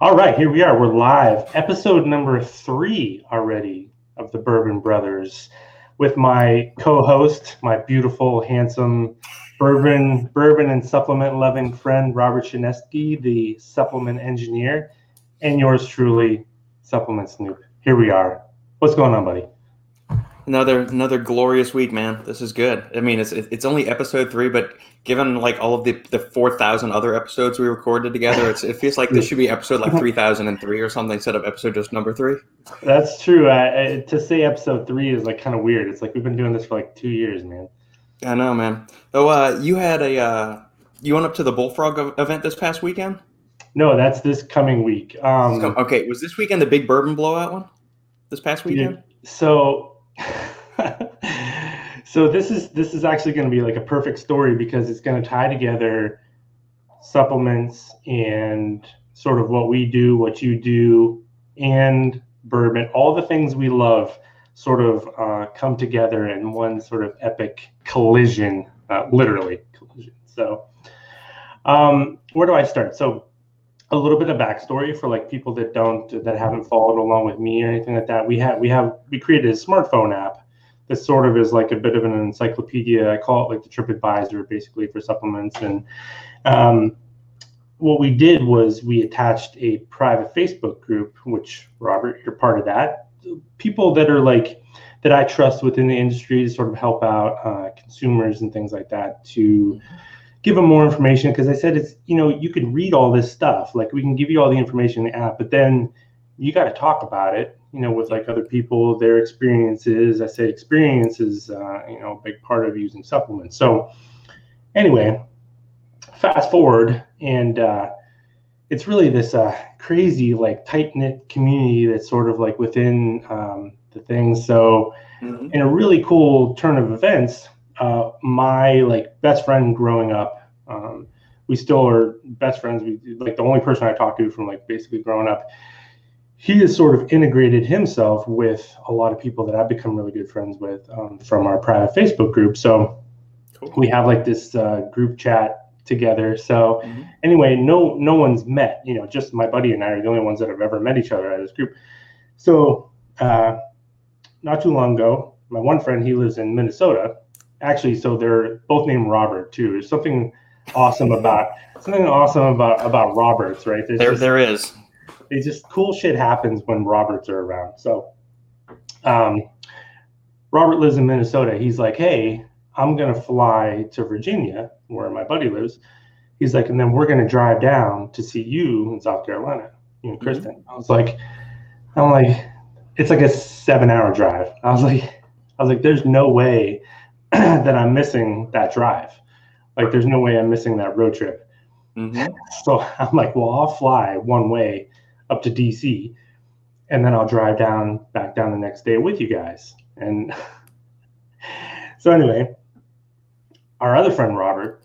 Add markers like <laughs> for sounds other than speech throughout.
All right, here we are. We're live. Episode number three already of the Bourbon Brothers with my co-host, my beautiful, handsome bourbon, bourbon and supplement loving friend Robert Shinesky, the supplement engineer, and yours truly, Supplement Snoop. Here we are. What's going on, buddy? Another another glorious week, man. This is good. I mean, it's it's only episode three, but given like all of the the four thousand other episodes we recorded together, it's, it feels like this should be episode like three thousand and three or something instead of episode just number three. That's true. Uh, to say episode three is like kind of weird. It's like we've been doing this for like two years, man. I know, man. Oh, uh, you had a uh, you went up to the Bullfrog event this past weekend. No, that's this coming week. Um, okay, was this weekend the big bourbon blowout one? This past weekend. So <laughs> so this is this is actually going to be like a perfect story because it's going to tie together supplements and sort of what we do, what you do, and bourbon, all the things we love sort of uh, come together in one sort of epic collision, uh, literally collision. So, um, where do I start? So, a little bit of backstory for like people that don't that haven't followed along with me or anything like that. We have we have we created a smartphone app that sort of is like a bit of an encyclopedia. I call it like the TripAdvisor, basically for supplements. And um, what we did was we attached a private Facebook group, which Robert, you're part of that. People that are like that I trust within the industry to sort of help out uh, consumers and things like that to give them more information because I said it's you know you can read all this stuff. Like we can give you all the information in the app, but then you got to talk about it you know with like other people their experiences. I say experience is uh, you know a big part of using supplements. So anyway fast forward and uh, it's really this uh, crazy like tight knit community that's sort of like within um, the thing. So mm-hmm. in a really cool turn of events uh, my like best friend growing up um, we still are best friends we like the only person i talked to from like basically growing up he has sort of integrated himself with a lot of people that I've become really good friends with um, from our private Facebook group. So cool. we have like this uh, group chat together. So mm-hmm. anyway, no no one's met. You know, just my buddy and I are the only ones that have ever met each other at this group. So uh, not too long ago, my one friend he lives in Minnesota. Actually, so they're both named Robert too. There's something awesome about something awesome about about Roberts, right? There's there just, there is it just cool shit happens when Roberts are around. So, um, Robert lives in Minnesota. He's like, hey, I'm gonna fly to Virginia, where my buddy lives. He's like, and then we're gonna drive down to see you in South Carolina, you and mm-hmm. Kristen. Mm-hmm. I was like, I'm like, it's like a seven-hour drive. I was like, I was like, there's no way <clears throat> that I'm missing that drive. Like, there's no way I'm missing that road trip. Mm-hmm. <laughs> So I'm like, well, I'll fly one way up to DC, and then I'll drive down back down the next day with you guys. And <laughs> so anyway, our other friend Robert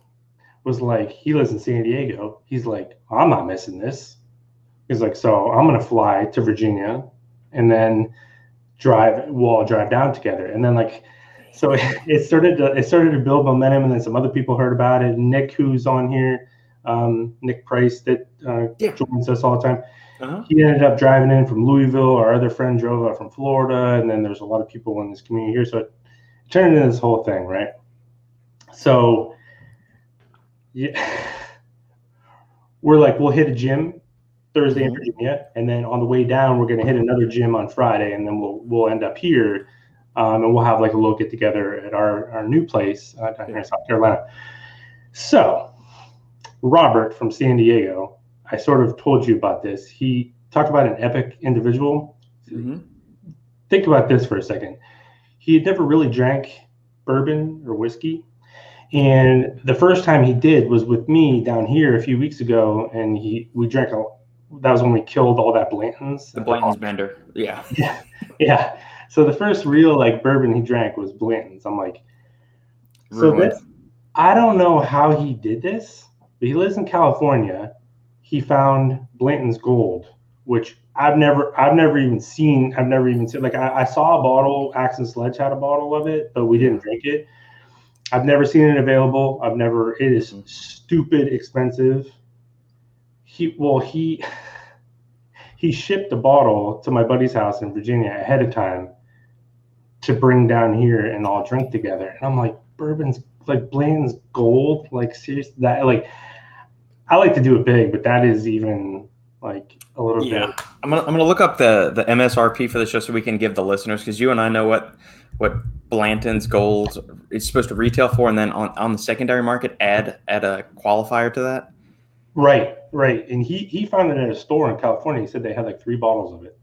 was like, he lives in San Diego. He's like, I'm not missing this. He's like, so I'm gonna fly to Virginia, and then drive. We'll all drive down together, and then like. So <laughs> it started to it started to build momentum, and then some other people heard about it. Nick, who's on here, um, Nick Price, that uh, yeah. joins us all the time uh-huh. He ended up driving in from Louisville. Our other friend drove up from Florida, and then there's a lot of people in this community here. So it, it turned into this whole thing, right? So, yeah, <laughs> we're like, we'll hit a gym Thursday in mm-hmm. Virginia, and then on the way down, we're going to hit another gym on Friday, and then we'll we'll end up here, um, and we'll have like a little get together at our our new place uh, down here in South Carolina. So, Robert from San Diego I sort of told you about this. He talked about an epic individual. Mm-hmm. Think about this for a second. He had never really drank bourbon or whiskey. And the first time he did was with me down here a few weeks ago, and he we drank a. That was when we killed all that Blanton's. The Blanton's Bender, yeah, <laughs> yeah, yeah. So the first real like bourbon he drank was Blanton's. I'm like, so this, I don't know how he did this, but he lives in California he found Blanton's Gold, which I've never I've never even seen. I've never even seen like I, I saw a bottle. Axe and Sledge had a bottle of it, but we didn't drink it. I've never seen it available. I've never. It is mm-hmm. stupid expensive. He well he <laughs> he shipped a bottle to my buddy's house in Virginia ahead of time to bring down here and all drink together. And I'm like, bourbon's like Bland's gold. Like seriously, that like I like to do it big, but that is even like a little Yeah. bit. I'm gonna I'm gonna look up the the MSRP for the show so we can give the listeners because you and I know what what Blanton's gold is supposed to retail for, and then on, on the secondary market add add a qualifier to that. Right, right. And he he found it at a store in California. He said they had like three bottles of it.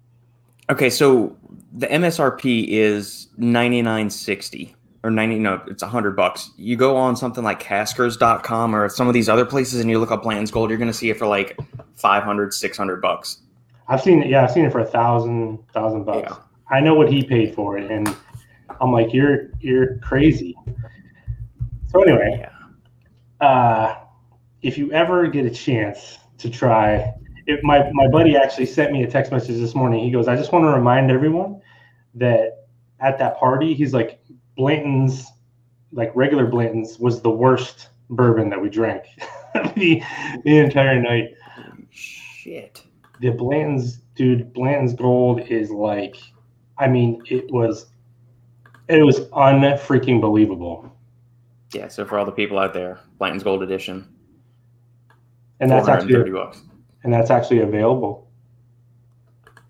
Okay, so the MSRP is ninety nine sixty or ninety no, it's hundred bucks. You go on something like Caskers.com or some of these other places and you look up Bland's Gold, you're gonna see it for like 500, 600 bucks. I've seen it. Yeah, I've seen it for a thousand thousand bucks. Yeah. I know what he paid for it, and I'm like, you're you're crazy. So anyway, Yeah. uh, if you ever get a chance to try, if my my buddy actually sent me a text message this morning. He goes, I just want to remind everyone that at that party, he's like, Blanton's, like regular Blanton's, was the worst bourbon that we drank <laughs> the the entire night. Shit. The Blanton's, dude, Blanton's Gold is like, I mean, it was, it was unfreaking believable, Yeah, so for all the people out there, Blanton's Gold Edition, and that's actually 430 bucks. and that's actually available.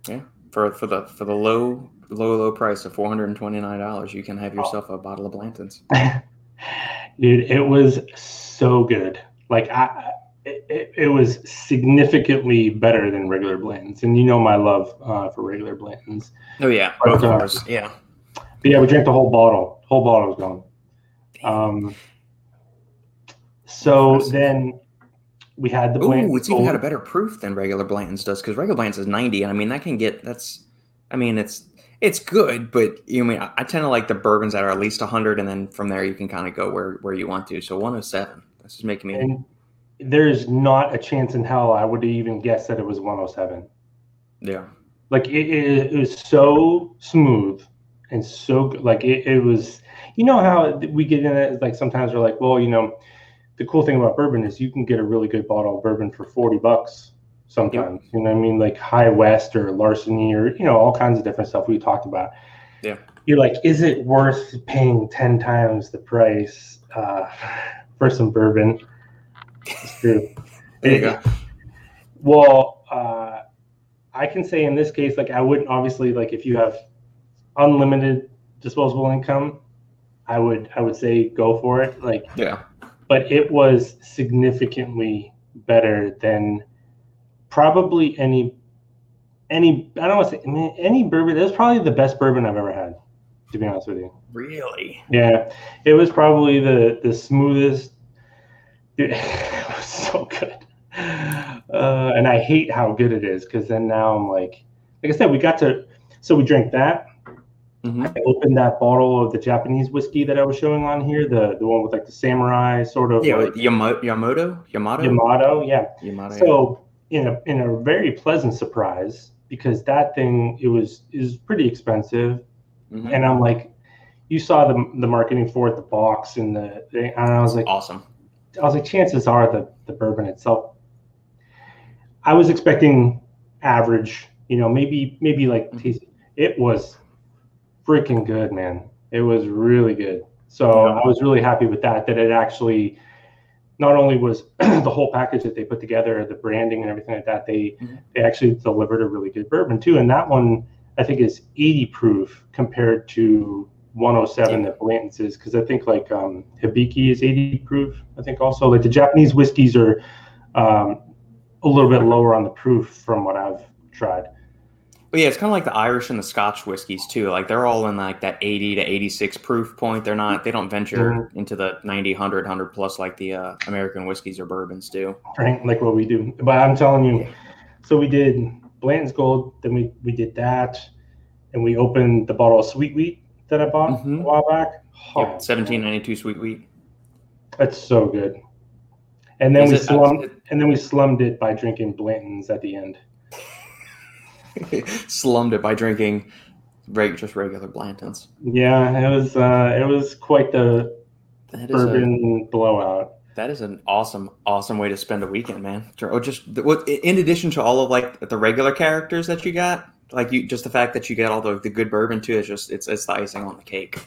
Yeah, for for the for the low low low price of four hundred and twenty nine dollars, you can have yourself a bottle of Blanton's. <laughs> Dude, it was so good. Like I, it, it, it was significantly better than regular Blantons, and you know my love uh, for regular Blantons. Oh yeah, But, both of uh. Yeah. But yeah, we drank the whole bottle. Whole bottle was gone. Um. So then we had the Blanton. Ooh, it's even got a better proof than regular Blanton's does because regular Blanton's is ninety, and I mean that can get that's. I mean it's it's good, but you know, I mean I, I tend to like the bourbons that are at least hundred, and then from there you can kind of go where where you want to. So one hundred seven. This is making me. And there's not a chance in hell I would even guess that it was 107. yeah. like it, it, it was so smooth and so good. like it, it was you know how we get in it like sometimes we're like well you know the cool thing about bourbon is you can get a really good bottle of bourbon for 40 bucks sometimes you know what i mean like high west or larceny or you know all kinds of different stuff we talked about Yeah. you're like is it worth paying 10 times the price uh, for some bourbon it's true <laughs> There you go. well, uh, I can say in this case, like I wouldn't obviously like if you have unlimited disposable income, I would I would say go for it. Like, Yeah. But it was significantly better than probably any any I don't want to say I mean, any bourbon. It was probably the best bourbon I've ever had. To be honest with you. Really. Yeah, it was probably the the smoothest. Dude, <laughs> it was so good, uh, and I hate how good it is because then now I'm like, like I said, we got to. So we drank that. Hmm I opened that bottle of the Japanese whiskey that I was showing on here, the the one with like the samurai sort of Yeah. like Yamo- Yamato. Yamato. Yamato. Yeah. Yamato. So in a in a very pleasant surprise because that thing it was is pretty expensive Mhm. and I'm like, you saw the the marketing for it, the box and the thing, and I was like, awesome. I was like, chances are the the bourbon itself. I was expecting average, you know, maybe maybe like Mhm. It was freaking good, man. It was really good. So Yeah. I was really happy with that. That it actually not only was <clears throat> the whole package that they put together, the branding and everything like that, they Mhm. they actually delivered a really good bourbon too. And that one I think is 80 proof compared to 107 that Blanton's is because I think like um, Hibiki is 80 proof. I think also like the Japanese whiskeys are um, a little bit lower on the proof from what I've tried. But yeah, it's kind of like the Irish and the Scotch whiskeys too. Like they're all in like that 80 to 86 proof point. They're not. They don't venture Mhm. into the 90, 100, 100 plus like the uh, American whiskeys or bourbons do. right? Like what we do. But I'm telling you, so we did Blanton's Gold, then we we did that, and we opened the bottle of Sweet Wheat that I bought Mhm. a while back. Oh, Yep, 1792 sweet wheat. That's so good. And then Is we it- slummed, and then we slummed it by drinking Blanton's at the end. <laughs> Slummed it by drinking reg- just regular Blantons. Yeah, it was uh, it was quite the That is a, bourbon blowout. that is an awesome, awesome way to spend a weekend, man. Or just what, in addition to all of like the regular characters that you got, like you, just the fact that you get all the, the good bourbon too is just it's it's the icing on the cake.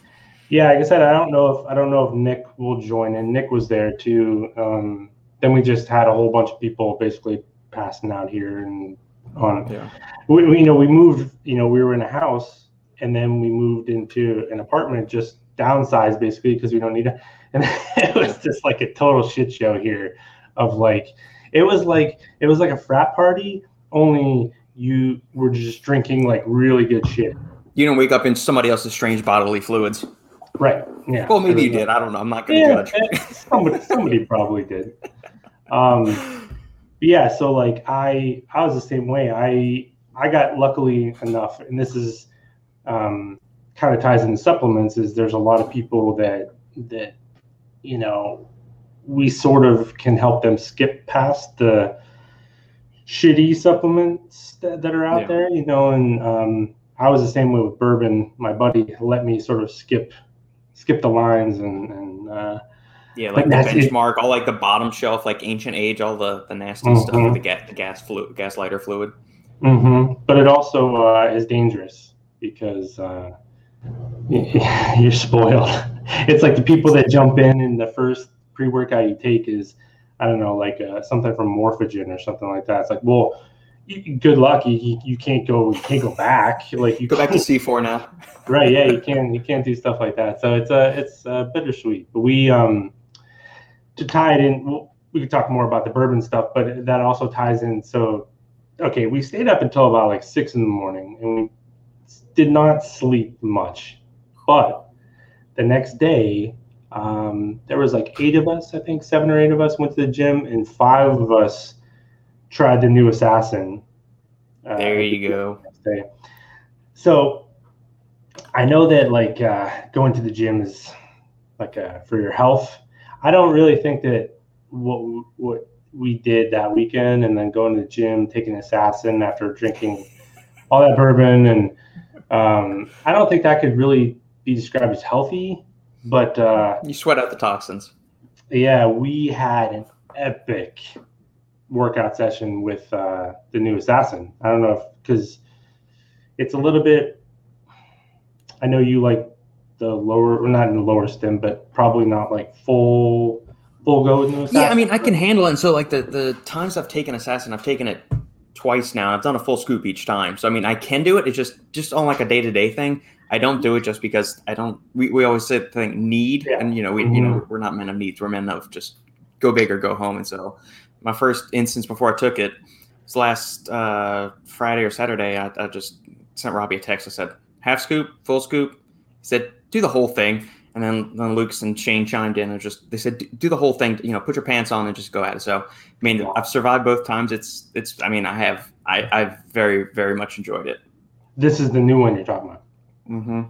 Yeah, like I said, I don't know if I don't know if Nick will join, and Nick was there too. Um, then we just had a whole bunch of people basically passing out here and on. Yeah. We, we you know we moved. You know we were in a house, and then we moved into an apartment, just downsized basically because we don't need it. <laughs> And it was just like a total shit show here, of like it was like it was like a frat party only you were just drinking like really good shit. You don't wake up in somebody else's strange bodily fluids. Right. Yeah. Well, maybe you did. I don't know. I'm not going to yeah, judge. somebody, somebody probably did. Um, yeah. So like I, I was the same way. I, I got luckily enough, and this is um, kind of ties into supplements. Is there's a lot of people that that you know we sort of can help them skip past the shitty supplements that, that are out Yeah. there, you know, and um, I was the same way with bourbon. My buddy let me sort of skip skip the lines and, and uh, Yeah, like the that's it. benchmark, all like the bottom shelf, like ancient age, all the, the nasty stuff Mhm. with the gas, the gas fluid, gas lighter fluid. Hmm But it also uh, is dangerous because uh, <laughs> you're spoiled. <laughs> It's like the people that jump in and the first pre-workout you take is, I don't know, like uh, something from Morphogen or something like that. It's like, well, good luck. You, you, can't go you can't go back. Like you Go back to C4 now. <laughs> right yeah you can't you can't do stuff like that so it's uh it's uh, bittersweet but we um to tie it in well, we could talk more about the bourbon stuff but that also ties in so okay we stayed up until about like six in the morning and we did not sleep much but the next day um, there was like eight of us i think seven or eight of us went to the gym and five of us tried the new assassin uh, There you go. So I know that like uh, going to the gym is like uh, for your health. I don't really think that what what we did that weekend and then going to the gym, taking assassin after drinking all that bourbon and um, I don't think that could really be described as healthy. But uh, You sweat out the toxins. yeah, we had an epic workout session with uh, the new assassin. I don't know if because it's a little bit. I know you like the lower, or not in the lower stim, but probably not like full full go with new assassin. Yeah, I mean, I can handle it. And so, like, the, the times I've taken Assassin, I've taken it twice now. I've done a full scoop each time. So, I mean, I can do it. It's just just on like a day to day thing. I don't do it just because I don't. We, we always say the thing need, Yeah. and you know, we you know we're not men of needs. We're men of just go big or go home. And so, my first instance before I took it was last uh, Friday or Saturday. I, I just sent Robbie a text. I said half scoop, full scoop. He said do the whole thing. And then, then Lucas and Shane chimed in and just they said, "Do- "Do the whole thing. You know, put your pants on and just go at it." So, I mean, I've survived both times. It's it's. I mean, I have. I I've very very much enjoyed it. this is the new one you're talking about. Mm-hmm.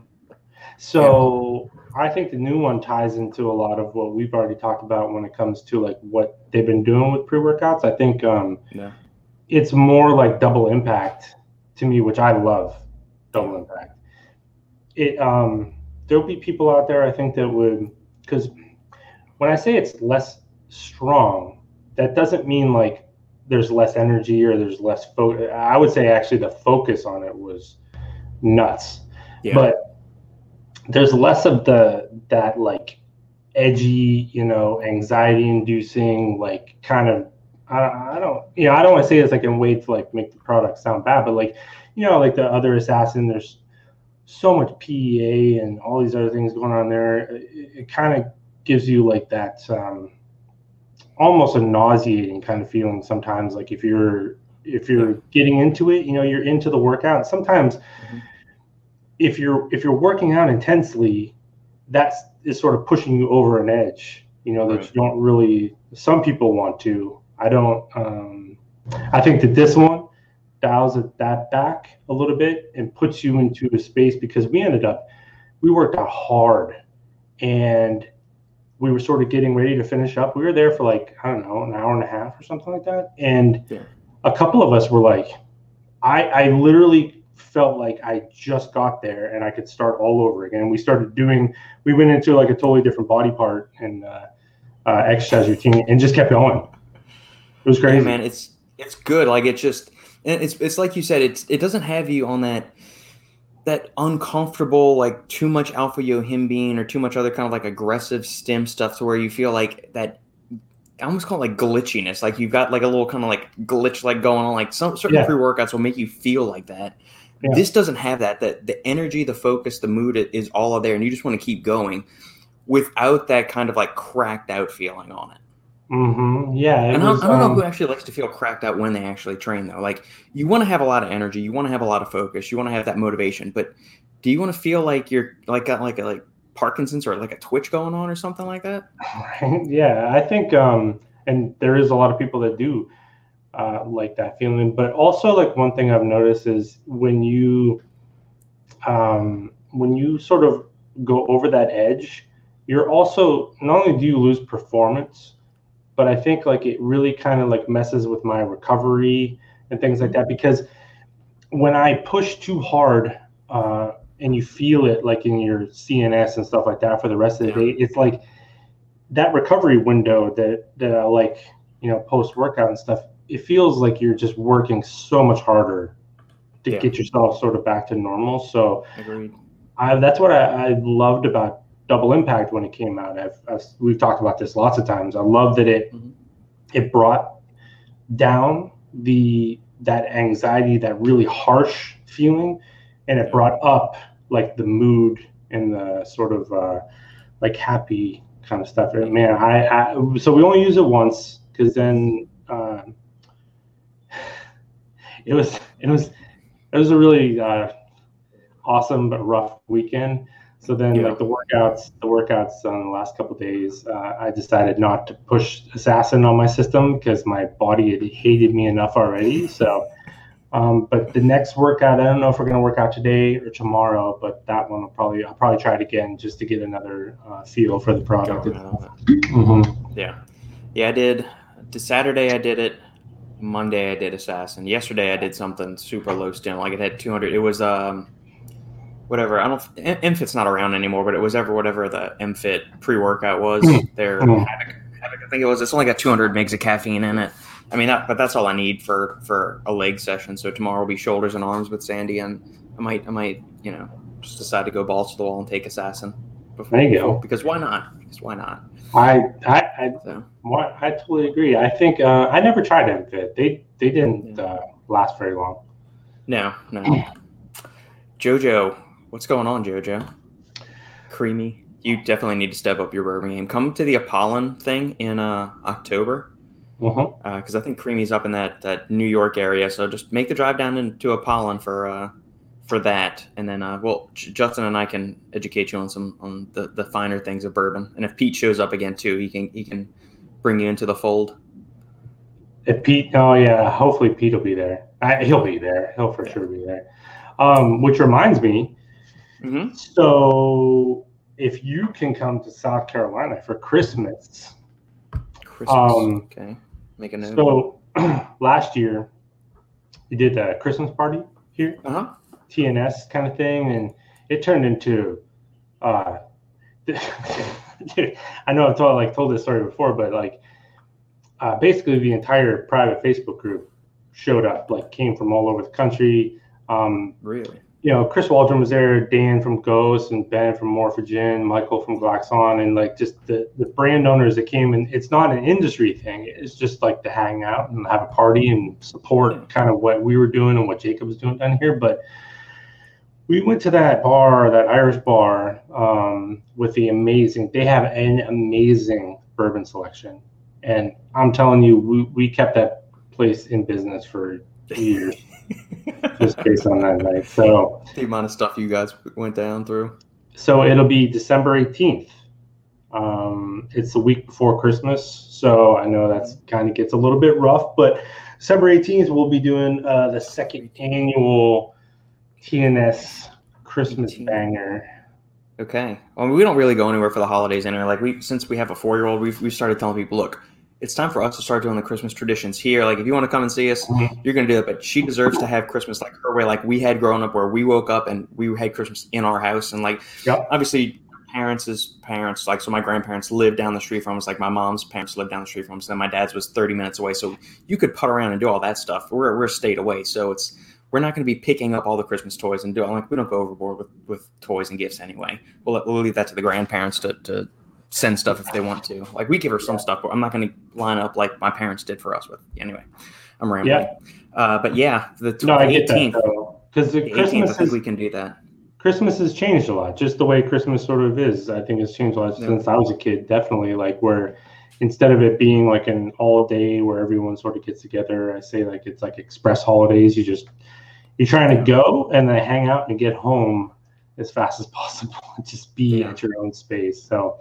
So I think the new one ties into a lot of what we've already talked about when it comes to like what they've been doing with pre workouts. I think um, Yeah. it's more like double impact to me, which I love. Double impact. It um, there'll be people out there I think that would because when I say it's less strong, that doesn't mean like there's less energy or there's less focus. I would say actually the focus on it was nuts Yeah. but there's less of the that like edgy you know anxiety inducing like kind of I, I don't you know i don't want to say this like in way to like make the product sound bad but like you know like the other assassin there's so much pea and all these other things going on there it, it kind of gives you like that um almost a nauseating kind of feeling sometimes like if you're if you're getting into it you know you're into the workout sometimes if you're if you're working out intensely, that's is sort of pushing you over an edge. You know that you don't really. Some people want to. I don't. Um, I think that this one dials it that back a little bit and puts you into a space because we ended up we worked out hard and we were sort of getting ready to finish up. We were there for like I don't know an hour and a half or something like that, and Yeah. a couple of us were like, I I literally felt like I just got there and I could start all over again. We started doing, we went into like a totally different body part and uh, uh, exercise routine and just kept going. It was crazy, yeah, man. It's it's good. Like it just it's it's like you said. It's it doesn't have you on that that uncomfortable like too much alpha yohimbine or too much other kind of like aggressive stim stuff to where you feel like that I almost call it like glitchiness. Like you've got like a little kind of like glitch like going on. Like some certain Yeah. pre workouts will make you feel like that. Yeah. This doesn't have that. That the energy, the focus, the mood is all there, and you just want to keep going without that kind of like cracked out feeling on it. Hmm Yeah, And I, was, I don't know um, who actually likes to feel cracked out when they actually train, though. Like, you want to have a lot of energy, you want to have a lot of focus, you want to have that motivation, but do you want to feel like you're like got like a like Parkinson's or like a twitch going on or something like that? Right? <laughs> Yeah, I think, um, and there is a lot of people that do uh, like that feeling. But also, like one thing I've noticed is when you, um, when you sort of go over that edge, you're also not only do you lose performance, but I think like it really kind of like messes with my recovery and things like that because when I push too hard. Uh, and you feel it like in your CNS and stuff like that for the rest of the day. It's like that recovery window that that I like, you know, post workout and stuff. It feels like you're just working so much harder to Yeah. get yourself sort of back to normal. So Agreed. I, that's what I, I loved about Double Impact when it came out. I've, I've we've talked about this lots of times. I love that it Mhm. it brought down the that anxiety, that really harsh feeling, and it brought up like the mood and the sort of uh, like happy kind of stuff. And man, I, I so we only use it once because then um, <sighs> it was it was it was a really uh, awesome but rough weekend. So then, Yeah. like the workouts, the workouts on the last couple days, uh, I decided not to push assassin on my system because my body had hated me enough already. So, um, but the next workout, I don't know if we're gonna work out today or tomorrow, but that one will probably I'll probably try it again just to get another uh, feel for the product. Going out of it. Mhm. Yeah, yeah. I did. To Saturday, I did it. Monday, I did assassin. Yesterday, I did something super low stim. Like it had 200. It was um, whatever. I don't. MFit's not around anymore, but it was ever whatever the MFit pre workout was. Their Mm. Havoc, Havoc, I think it was. It's only got 200 megs of caffeine in it. I mean, that, but that's all I need for for a leg session. So tomorrow will be shoulders and arms with Sandy, and I might I might you know just decide to go balls to the wall and take assassin. Before, There you go. Because why not? Because why not? I, I, I, So. I totally agree. I think uh, I never tried MFit. They, they didn't uh, last very long. No, no. <clears throat> Jojo, what's going on, Jojo? Creamy. You definitely need to step up your bourbon game. Come to the Apollon thing in uh, October because I think Creamy's up in that, that New York area. So just make the drive down into Apollon for uh, for that, and then uh, well, J- Justin and I can educate you on some on the, the finer things of bourbon. And if Pete shows up again too, he can he can bring you into the fold. If Pete, oh yeah, hopefully Pete will be there. I, he'll be there. He'll for sure be there. Um, which reminds me, Mm-hmm. so if you can come to South Carolina for Christmas, Christmas. Um, okay, make a note. so <clears throat> last year we did a Christmas party here, uh huh. TNS kind of thing, and it turned into. Uh, <laughs> I know I've told like told this story before, but like uh, basically the entire private Facebook group showed up, like came from all over the country. Um, Really. You know, Chris Waldron was there, Dan from Ghost, and Ben from Morphogen, Michael from Glaxon, and like just the, the brand owners that came. And it's not an industry thing; it's just like to hang out and have a party and support kind of what we were doing and what Jacob was doing down here. But we went to that bar, that Irish bar, um, with the amazing. They have an amazing bourbon selection, and I'm telling you, we, we kept that place in business for years just based on that night. So. the amount of stuff you guys went down through. So it'll be December 18th. Um, it's the week before Christmas, so I know that's kind of gets a little bit rough, but December 18th we'll be doing uh, the second annual TNS Christmas 18. banger. Okay. Well, we don't really go anywhere for the holidays anyway. Like we, since we have a four-year-old, we've we started telling people, look, it's time for us to start doing the Christmas traditions here. Like if you want to come and see us, Mhm. you're gonna do it. But she deserves to have Christmas like her way, like we had growing up, where we woke up and we had Christmas in our house, and like Yep. obviously parents' parents, like so my grandparents lived down the street from us, like my mom's parents lived down the street from us, and my dad's was 30 minutes away. So you could put around and do all that stuff. We're we're a state away, so it's we're not going to be picking up all the Christmas toys and do like we don't go overboard with, with toys and gifts anyway. We'll we'll leave that to the grandparents to to send stuff if they want to. Like we give her some stuff, but I'm not going to line up like my parents did for us with. Anyway, I'm rambling. Yeah. Uh, but yeah, the No, I get 18th, that because the the 18th, I Christmas think is we can do that. Christmas has changed a lot. Just the way Christmas sort of is, I think it's changed a lot Yeah. since I was a kid. Definitely, like where instead of it being like an all day where everyone sort of gets together, I say like it's like express holidays. You just you're trying to go and then hang out and get home as fast as <laughs> possible and just be Yeah. at your own space. So,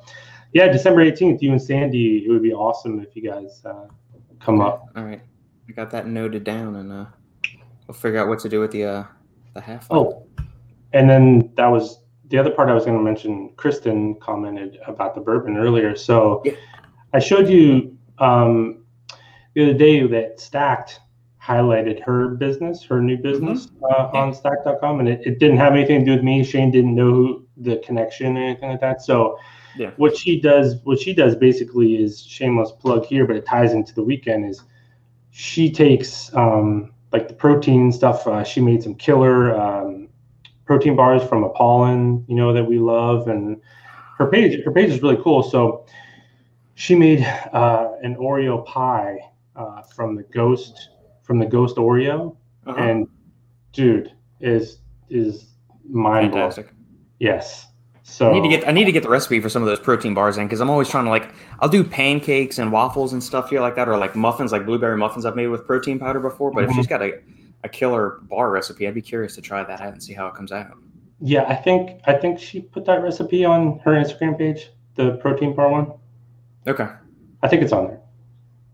yeah, December 18th, you and Sandy, it would be awesome if you guys uh, come up. All right, I got that noted down, and uh, we'll figure out what to do with the uh, the half. Oh, and then that was the other part I was going to mention. Kristen commented about the bourbon earlier. So Yeah. I showed you um, the other day that Stacked highlighted her business, her new business uh, Yeah. on Stack.com, and it, it didn't have anything to do with me. Shane didn't know the connection or anything like that. So Yeah. what she does, what she does basically is shameless plug here, but it ties into the weekend is she takes um, like the protein stuff. Uh, she made some killer um, protein bars from Apollon, you know, that we love. And her page, her page is really cool. So she made uh, an Oreo pie uh, from the ghost, from the ghost Oreo. Uh-huh. And dude, is is mind blowing. Fantastic. Yes. So I need to get I need to get the recipe for some of those protein bars in because I'm always trying to like I'll do pancakes and waffles and stuff here like that or like muffins like blueberry muffins I've made with protein powder before. But Mhm. if she's got a, a killer bar recipe, I'd be curious to try that out and see how it comes out. yeah, I think I think she put that recipe on her Instagram page, the protein bar one. Okay. I think it's on there.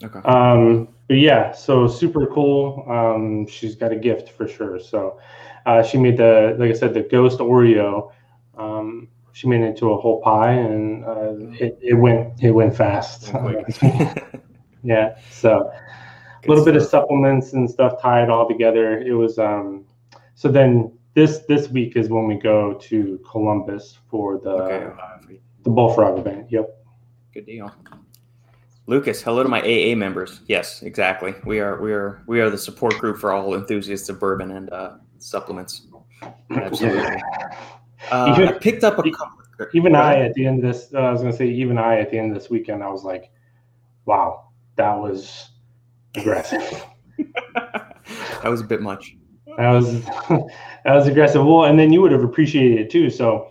Okay. Um, but yeah, so super cool. Um, she's got a gift for sure. So uh, she made the, like I said, the ghost Oreo. Um, she made it into a whole pie, and uh, it, it went it went fast. <laughs> yeah. So a little bit of supplements and stuff tied all together. It was um, so then this this week is when we go to Columbus for the okay. the Bullfrog event. Yep. Good deal. Lucas, hello to my AA members. Yes, exactly. We are we are we are the support group for all enthusiasts of bourbon and uh, supplements. <laughs> Absolutely. Uh, Even- I picked up a couple. even I at the end of this, uh, I was gonna say, even I at the end of this weekend, I was like, wow, that was aggressive. <laughs> that was a bit much. that was <laughs> that was aggressive. Well, and then you would have appreciated it too. So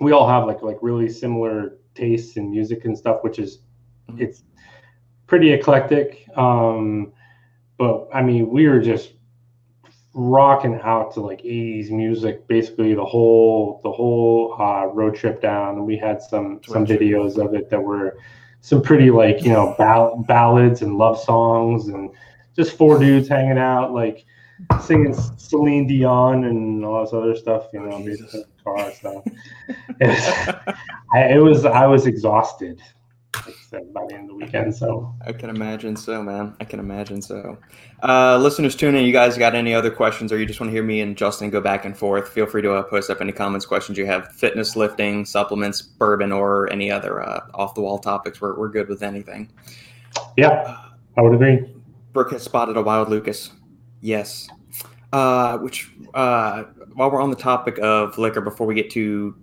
we all have like like really similar tastes in music and stuff, which is Mhm. it's pretty eclectic. Um, but I mean, we were just rocking out to like 80s music basically the whole the whole uh, road trip down. We had some some videos of it that were some pretty like you know ball- ballads and love songs and just four dudes hanging out like singing Celine Dion and all this other stuff you Oh, know the car so it was, I, it was I was exhausted like I said, by the end of the weekend so I can imagine so, man. I can imagine so. Uh, listeners, tune in. You guys got any other questions, or you just want to hear me and Justin go back and forth? Feel free to uh, post up any comments, questions you have. Fitness, lifting, supplements, bourbon, or any other uh, off the wall topics. We're, we're good with anything. yeah I would agree Brooke has spotted a wild Lucas. Yes. Uh, which, uh, while we're on the topic of liquor, before we get to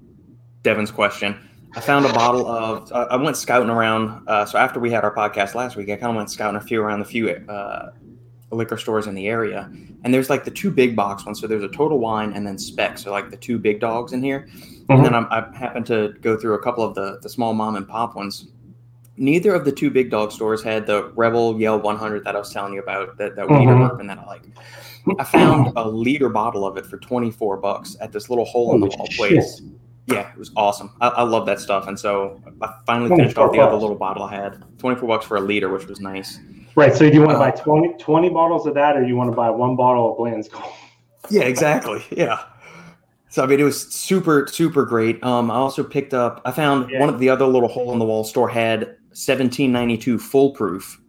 Devin's question, I found a bottle of. Uh, I went scouting around. Uh, so after we had our podcast last week, I kind of went scouting a few around the few uh, liquor stores in the area, and there's like the two big box ones. So there's a Total Wine and then Spec. So like the two big dogs in here. And then I, I happened to go through a couple of the the small mom and pop ones. Neither of the two big dog stores had the Rebel Yell 100 that I was telling you about, that, that Mhm. bourbon that I like. I found a liter bottle of it for 24 bucks at this little hole in the wall place. Yeah, it was awesome. I, I love that stuff. And so I finally finished off the other little bottle I had. 24 bucks for a liter, which was nice. Right. So do you want to Uh, buy 20, 20 bottles of that or you want to buy one bottle of Bland's Gold? Yeah, exactly. <laughs> Yeah. So I mean, it was super, super great. Um, I also picked up. I found Yeah. one of the other little hole in the wall store had 1792 foolproof,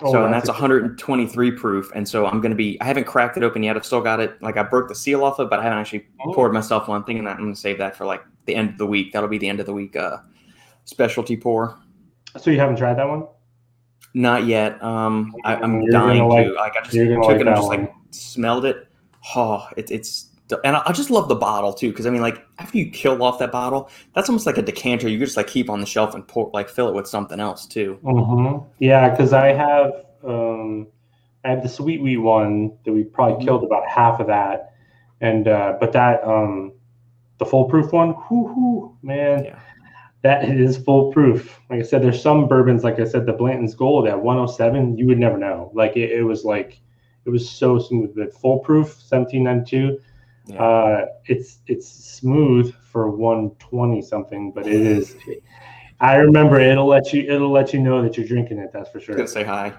Oh, so and that's 123 proof, and so I'm gonna be. I haven't cracked it open yet. I've still got it. Like I broke the seal off it, but I haven't actually Oh. poured myself one. Thinking that I'm gonna save that for like the end of the week. That'll be the end of the week uh, specialty pour. So you haven't tried that one? Not yet. Um, I, I'm You're dying gonna like- Like I just took like it and just one. like smelled it. Oh, it, it's and I, I just love the bottle too because I mean like after you kill off that bottle, that's almost like a decanter. You could just like keep on the shelf and pour like fill it with something else too. hmm Yeah, because I have um, I have the sweet wheat one that we probably Mhm. killed about half of that, and uh, but that um, the foolproof one, whoo hoo, man, Yeah. that is foolproof. Like I said, there's some bourbons, like I said, the Blanton's Gold at 107, you would never know. Like it, it was like it was so smooth, but foolproof 1792. Yeah. Uh, it's it's smooth for 120 something, but it is. I remember it'll let you it'll let you know that you're drinking it. That's for sure. gonna say hi.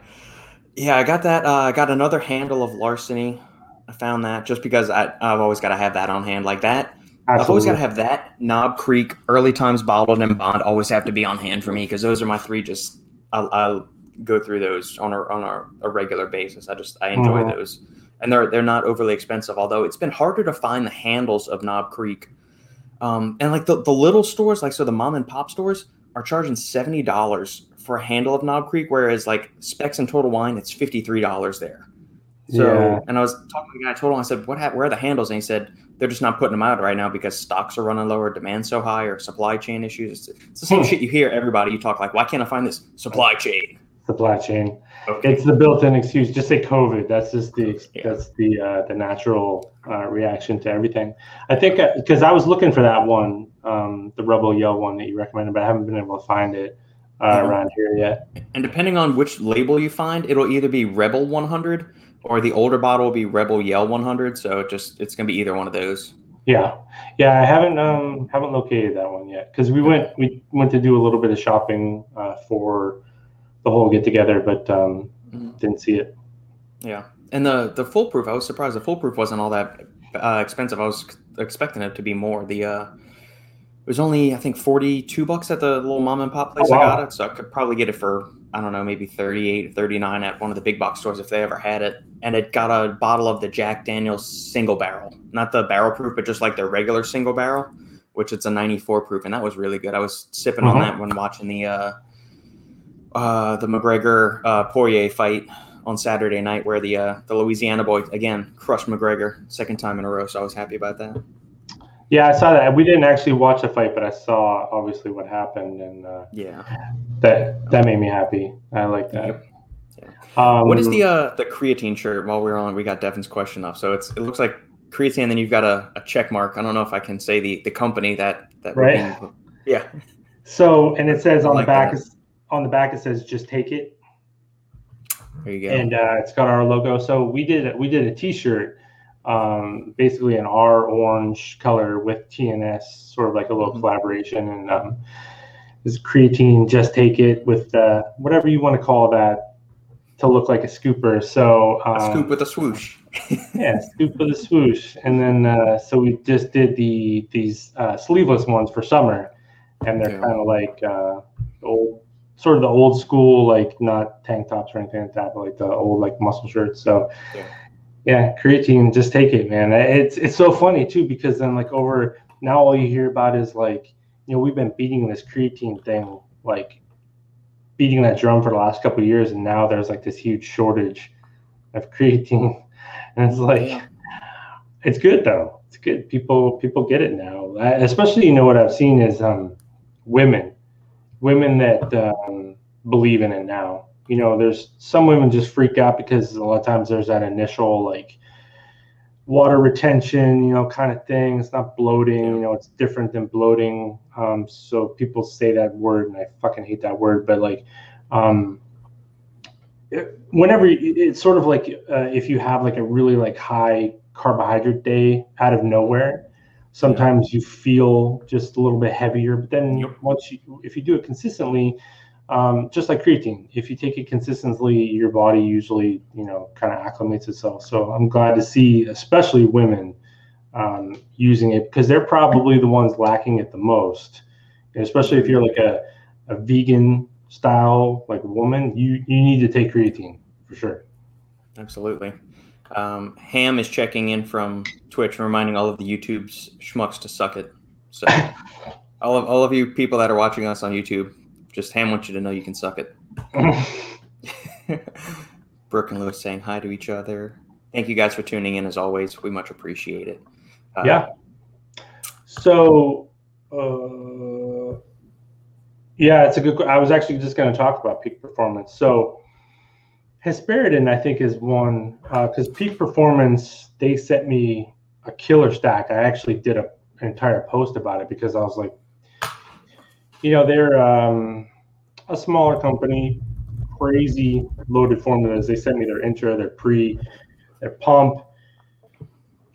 Yeah, I got that. Uh, I got another handle of larceny. I found that just because I, I've always got to have that on hand, like that. I've always got to have that. Knob Creek, Early Times Bottled in Bond always have to be on hand for me because those are my three. Just I'll, I'll go through those on a on a, a regular basis. I just I enjoy Mhm. those, and they're they're not overly expensive. Although it's been harder to find the handles of Knob Creek, um, and like the the little stores, like so the mom and pop stores are charging seventy dollars for a handle of Knob Creek, whereas like Specs and Total Wine, it's fifty three dollars there. So, Yeah. and I was talking to the guy. I told him, I said, "What? hap- Where are the handles?" And he said, "They're just not putting them out right now because stocks are running lower, demand so high, or supply chain issues." It's, it's the same Hmm. shit you hear. Everybody you talk like, "Why can't I find this supply chain?" supply chain. Okay. It's the built-in excuse. Just say COVID. That's just the Yeah. that's the uh, the natural uh, reaction to everything. I think because I was looking for that one, um, the Rebel Yell one that you recommended, but I haven't been able to find it uh, Mhm. around here yet. And depending on which label you find, it'll either be Rebel 100 or the older bottle will be Rebel Yell 100. So it just it's gonna be either one of those. Yeah, yeah. I haven't um haven't located that one yet because we went we went to do a little bit of shopping uh, for the whole get together, but um, Mhm. didn't see it. Yeah, and the the foolproof, I was surprised the foolproof wasn't all that uh, expensive. I was expecting it to be more. The uh, it was only I think forty two bucks at the little mom and pop place Oh, I got it, so I could probably get it for I don't know maybe 38 39 at one of the big box stores if they ever had it. And it got a bottle of the Jack Daniel's single barrel, not the barrel proof, but just like their regular single barrel, which it's a ninety four proof, and that was really good. I was sipping on Mhm. that when watching the uh, uh, the McGregor uh, Poirier fight on Saturday night, where the uh, the Louisiana boy again crushed McGregor second time in a row. So I was happy about that. Yeah, I saw that. We didn't actually watch the fight, but I saw obviously what happened, and uh, Yeah. that that made me happy. I like that. Yep. Um, what is the uh, the creatine shirt? While we are on, we got Devin's question up. So it's it looks like creatine. And then you've got a, a check mark. I don't know if I can say the the company that that. Right. being- yeah. So, and it says on like the back that. On the back it says just take it, There you go. and uh, it's got our logo. So we did we did a T-shirt, um, basically an R orange color with TNS, sort of like a little Mhm. collaboration, and um, this creatine just take it with uh, whatever you want to call that to look like a scooper. So um, a scoop with a swoosh. <laughs> yeah, scoop with a swoosh. And then uh, so we just did the these uh, sleeveless ones for summer, and they're Yeah. kind of like uh, old, sort of the old school, like not tank tops or anything like that, but like the old like muscle shirts. So Yeah. yeah, creatine, just take it, man. It's it's so funny too because then like over now all you hear about is like you know we've been beating this creatine thing like beating that drum for the last couple of years, and now there's like this huge shortage of creatine, and it's like Yeah. it's good though. It's good. People people get it now. Especially, you know what I've seen is um, women, women that um, believe in it now. You know, there's some women just freak out because a lot of times there's that initial like water retention, you know, kind of thing. It's not bloating. You know, it's different than bloating. Um, so people say that word, and I fucking hate that word. But like, um, whenever it's sort of like uh, if you have like a really like high carbohydrate day out of nowhere sometimes you feel just a little bit heavier but then Yep. once you if you do it consistently um, just like creatine if you take it consistently your body usually you know kind of acclimates itself so i'm glad to see especially women um, using it because they're probably the ones lacking it the most especially if you're like a, a vegan style like woman, you you need to take creatine for sure. Absolutely. Um, Ham is checking in from Twitch, reminding all of the YouTube's schmucks to suck it. So, <laughs> all of all of you people that are watching us on YouTube, just Ham wants you to know you can suck it. <laughs> Brooke and Lewis saying hi to each other. Thank you guys for tuning in as always. We much appreciate it. Uh, yeah. So, uh, yeah, it's a good. I was actually just going to talk about peak performance. So, Hesperidin, I think, is one because uh, peak performance they sent me a killer stack. I actually did a, an entire post about it because I was like, you know, they're um, a smaller company, crazy loaded formulas. They sent me their intra, their pre, their pump,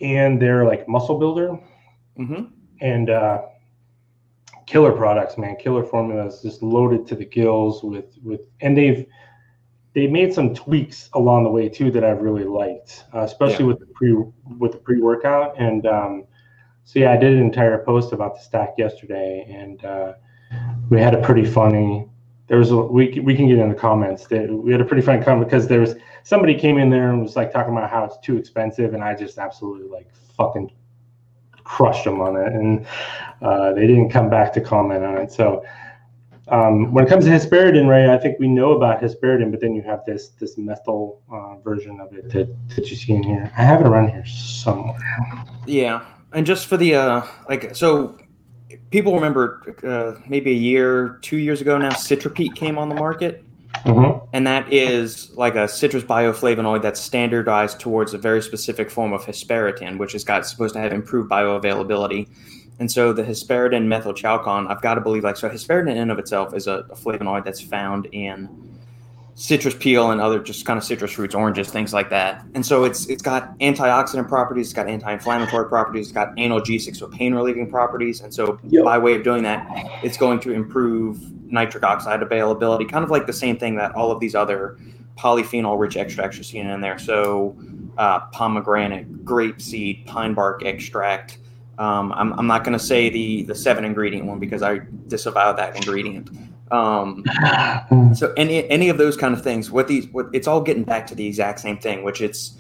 and their like muscle builder, mm-hmm. and uh, killer products, man. Killer formulas, just loaded to the gills with with, and they've they made some tweaks along the way too that I've really liked, uh, especially yeah. with the pre with the pre workout. And um, so yeah, I did an entire post about the stack yesterday, and uh, we had a pretty funny. There was a we we can get in the comments. That we had a pretty funny comment because there was somebody came in there and was like talking about how it's too expensive, and I just absolutely like fucking crushed them on it, and uh, they didn't come back to comment on it. So um, when it comes to hesperidin, Ray, I think we know about hesperidin, but then you have this this methyl uh, version of it that, that you see in here. I have it around here somewhere. Yeah, and just for the uh, like, so people remember uh, maybe a year, two years ago now, CitraPeak came on the market. Mm-hmm. And that is like a citrus bioflavonoid that's standardized towards a very specific form of hesperidin, which is got supposed to have improved bioavailability. And so the hesperidin methylchalcone, I've got to believe, like, so hesperidin in and of itself is a, a flavonoid that's found in citrus peel and other just kind of citrus fruits, oranges, things like that. And so it's it's got antioxidant properties, it's got anti-inflammatory properties, it's got analgesic, so pain relieving properties. And so yep. by way of doing that, it's going to improve nitric oxide availability, kind of like the same thing that all of these other polyphenol rich extracts are seen in there. So uh, pomegranate, grape seed, pine bark extract, um, I'm, I'm not going to say the the seven ingredient one because I disavow that ingredient. Um, <sighs> so any any of those kind of things, what these, what it's all getting back to the exact same thing, which it's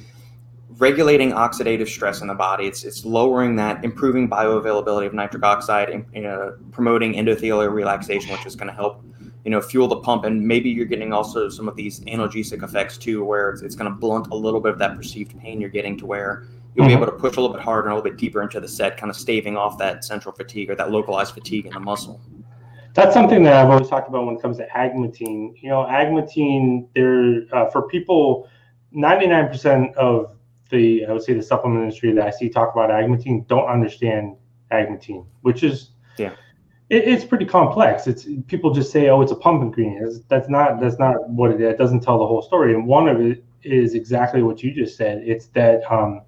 regulating oxidative stress in the body. It's it's lowering that, improving bioavailability of nitric oxide, and uh, promoting endothelial relaxation, which is going to help you know fuel the pump and maybe you're getting also some of these analgesic effects too where it's, it's going to blunt a little bit of that perceived pain you're getting to where you'll mm-hmm. be able to push a little bit harder and a little bit deeper into the set, kind of staving off that central fatigue or that localized fatigue in the muscle. That's something that I've always talked about when it comes to agmatine. You know, agmatine, there uh, for people, 99% of the I would say the supplement industry that I see talk about agmatine don't understand agmatine, which is yeah. It, it's pretty complex. It's people just say, "Oh, it's a pump ingredient." It's, that's not that's not what it is. It doesn't tell the whole story. And one of it is exactly what you just said. It's that um,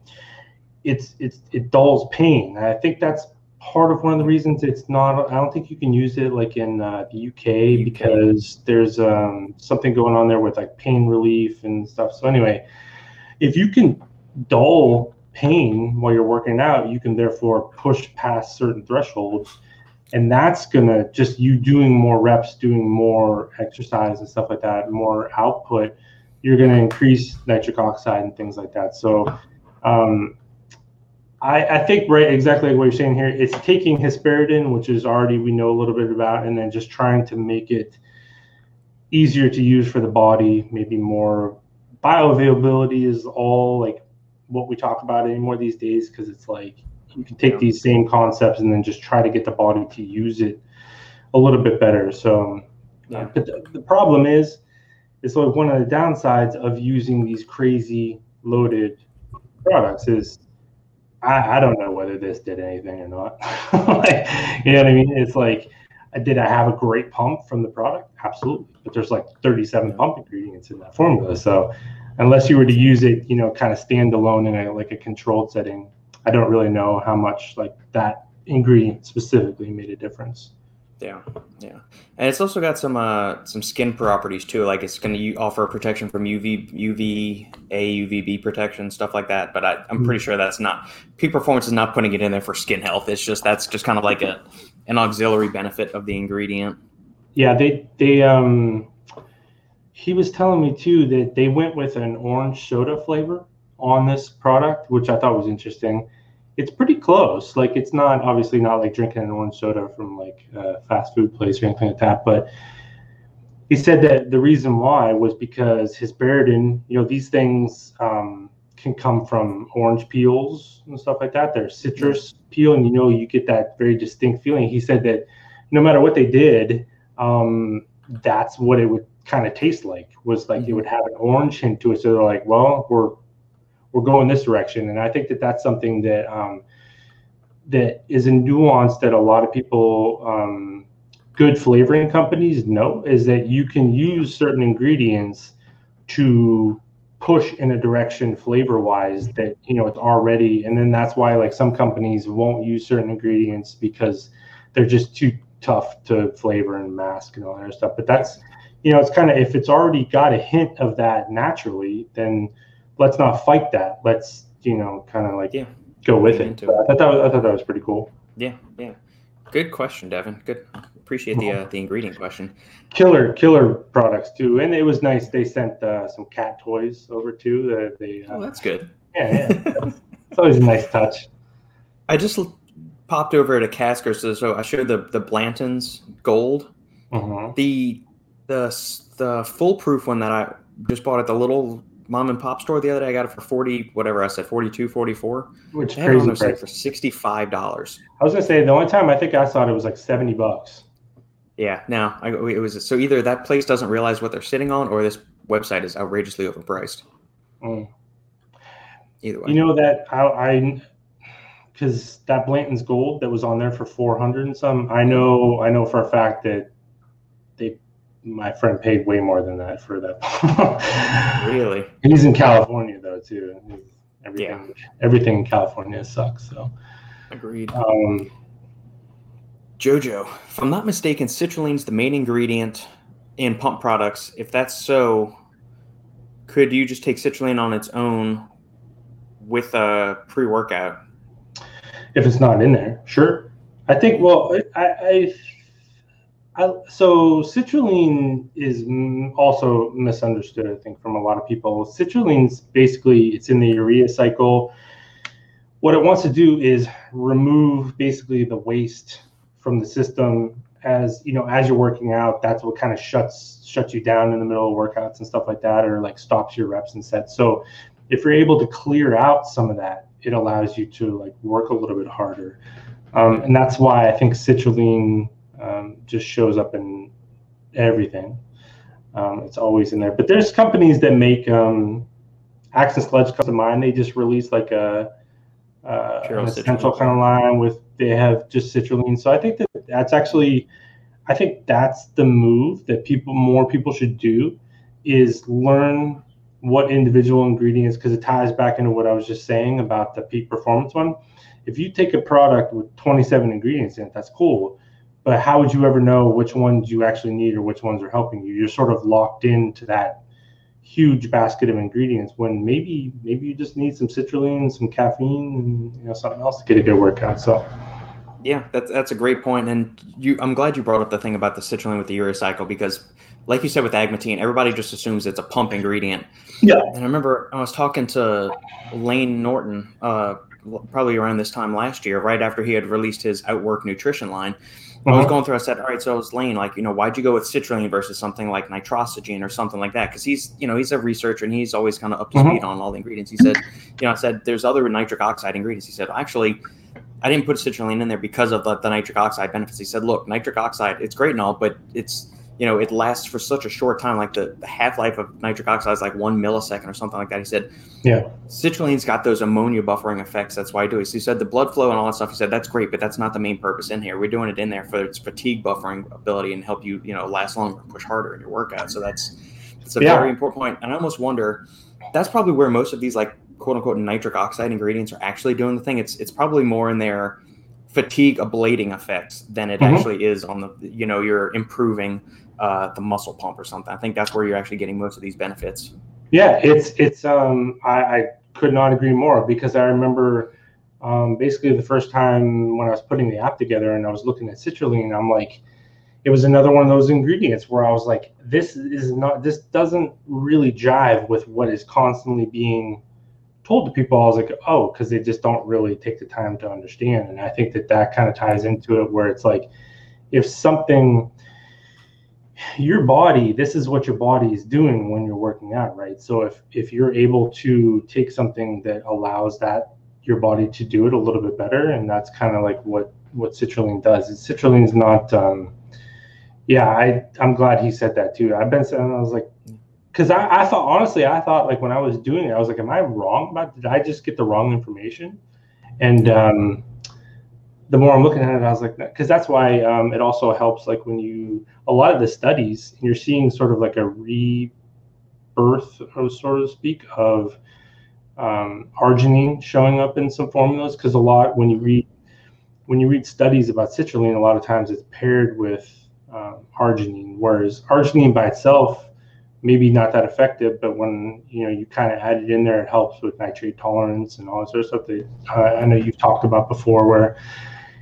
it's it's it dulls pain. I think that's part of one of the reasons it's not. I don't think you can use it like in uh, the UK, because there's um, something going on there with like pain relief and stuff. So anyway, if you can dull pain while you're working out, you can therefore push past certain thresholds. And that's gonna just you doing more reps, doing more exercise and stuff like that, more output. You're gonna increase nitric oxide and things like that. So um, I, I think right exactly what you're saying here. It's taking hesperidin, which is already we know a little bit about, and then just trying to make it easier to use for the body, maybe more bioavailability is all like what we talk about anymore these days because it's like you can take these same concepts and then just try to get the body to use it a little bit better. So, yeah. but the, the problem is, it's like one of the downsides of using these crazy loaded products is I, I don't know whether this did anything or not. <laughs> like, you know what I mean? It's like, did I have a great pump from the product? Absolutely. But there's like 37 pump ingredients in that formula. So unless you were to use it, you know, kind of standalone in a like a controlled setting, I don't really know how much like that ingredient specifically made a difference. Yeah, yeah, and it's also got some uh, some skin properties too. Like it's going to offer protection from UV, UV A, UVB protection, stuff like that. But I, am pretty mm-hmm. sure that's not peak performance is not putting it in there for skin health. It's just that's just kind of like a an auxiliary benefit of the ingredient. yeah, they they um he was telling me too that they went with an orange soda flavor on this product, which I thought was interesting. It's pretty close. Like it's not obviously not like drinking an orange soda from like a fast food place or anything like that, but he said that the reason why was because his hesperidin, you know, these things um, can come from orange peels and stuff like that. They're citrus peel, and you know, you get that very distinct feeling. He said that no matter what they did, um, that's what it would kind of taste like. Was like it would have an orange hint to it. So they're like, well, we're we're going this direction, and I think that that's something that um, that is a nuance that a lot of people. Um, good flavoring companies know is that you can use certain ingredients to push in a direction flavor wise that you know it's already and then that's why like some companies won't use certain ingredients because they're just too tough to flavor and mask and all that other stuff but that's you know it's kind of if it's already got a hint of that naturally then let's not fight that let's you know kind of like Yeah. go with it So I thought that was, I thought that was pretty cool Yeah, yeah. Good question, Devin. Good. Appreciate the uh, the ingredient question. killer killer products too and it was nice they sent uh, some cat toys over too that they uh, Oh, that's good. yeah, yeah. it's always a nice touch I just l- popped over to Casker, so, so I showed the the Blanton's Gold. Mhm. The the the foolproof one that I just bought at the little mom and pop store the other day. I got it for forty whatever I said 42, 44. which They had it on crazy price. for sixty five dollars. I was gonna say the only time I think I saw it, it was like seventy bucks. Yeah, now I, it was so either that place doesn't realize what they're sitting on, or this website is outrageously overpriced. Mm. Either way, You know that I, because that Blanton's gold that was on there for four hundred and some. I know I know for a fact that my friend paid way more than that for that. <laughs> really, He's in California though too. Everything everything in California sucks. So agreed. um, Jojo, if I'm not mistaken, citrulline's the main ingredient in pump products. If that's so, could you just take citrulline on its own with a pre-workout? if it's not in there, sure. I think. Well, I, I, I so citrulline is also misunderstood. I think from a lot of people, citrulline's basically it's in the urea cycle. What it wants to do is remove basically the waste from the system as you know as you're working out. That's what kind of shuts shuts you down in the middle of workouts and stuff like that, or like stops your reps and sets. So if you're able to clear out some of that, it allows you to like work a little bit harder. Um, and that's why I think citrulline um, just shows up in everything. Um, it's always in there. But there's companies that make um, and Sledge comes to mind. They just released like a uh, an essential kind of line with they have just citrulline. So I think that that's actually I think that's the move that people more people should do is learn what individual ingredients because it ties back into what I was just saying about the peak performance one. If you take a product with 27 ingredients in it, that's cool. But how would you ever know which ones you actually need or which ones are helping you? You're sort of locked into that huge basket of ingredients when maybe maybe you just need some citrulline, some caffeine, and you know something else to get a good workout. So Yeah, that's that's a great point, and you. I'm glad you brought up the thing about the citrulline with the urea cycle because, like you said with agmatine, everybody just assumes it's a pump ingredient. Yeah. And I remember I was talking to Layne Norton, uh, probably around this time last year, right after he had released his Outwork nutrition line. I was Mhm. going through. I said, "All right, so I was Layne, like, you know, why'd you go with citrulline versus something like nitrosigine or something like that?" Because he's, you know, he's a researcher and he's always kind of up to Mhm. speed on all the ingredients. He said, you know, I said, "There's other nitric oxide ingredients." He said, "Actually, I didn't put citrulline in there because of the, the nitric oxide benefits." He said, "Look, nitric oxide, it's great and all, but it's you know, it lasts for such a short time. Like the, the half life of nitric oxide is like one millisecond or something like that." He said, Yeah. Citrulline's got those ammonia buffering effects. That's why I do it. So he said the blood flow and all that stuff. He said that's great, but that's not the main purpose in here. We're doing it in there for its fatigue buffering ability and help you, you know, last longer, push harder in your workout. So that's it's a Yeah. very important point. And I almost wonder that's probably where most of these like quote unquote nitric oxide ingredients are actually doing the thing. It's it's probably more in their fatigue ablating effects than it Mhm. actually is on the you know you're improving uh, the muscle pump or something. I think that's where you're actually getting most of these benefits. Yeah, it's it's um I, I could not agree more because I remember um, basically the first time when I was putting the app together and I was looking at citrulline, I'm like, it was another one of those ingredients where I was like, this is not, this doesn't really jive with what is constantly being told to people. I was like, oh, because they just don't really take the time to understand. And I think that that kind of ties into it where it's like, if something, your body, this is what your body is doing when you're working out, right? So if if you're able to take something that allows that your body to do it a little bit better, and that's kind of like what what citrulline does. Citrulline is not. Um, yeah, I I'm glad he said that too. I've been saying I was like, because I, I thought honestly, I thought like when I was doing it, I was like, am I wrong about? Did I just get the wrong information? And um, the more I'm looking at it, I was like, because that's why um, it also helps. Like when you a lot of the studies, you're seeing sort of like a rebirth, or so to speak, of um, arginine showing up in some formulas. Because a lot when you read when you read studies about citrulline, a lot of times it's paired with um, arginine, whereas arginine by itself maybe not that effective, but when you know you kind of add it in there, it helps with nitrate tolerance and all that sort of stuff that uh, I know you've talked about before. Where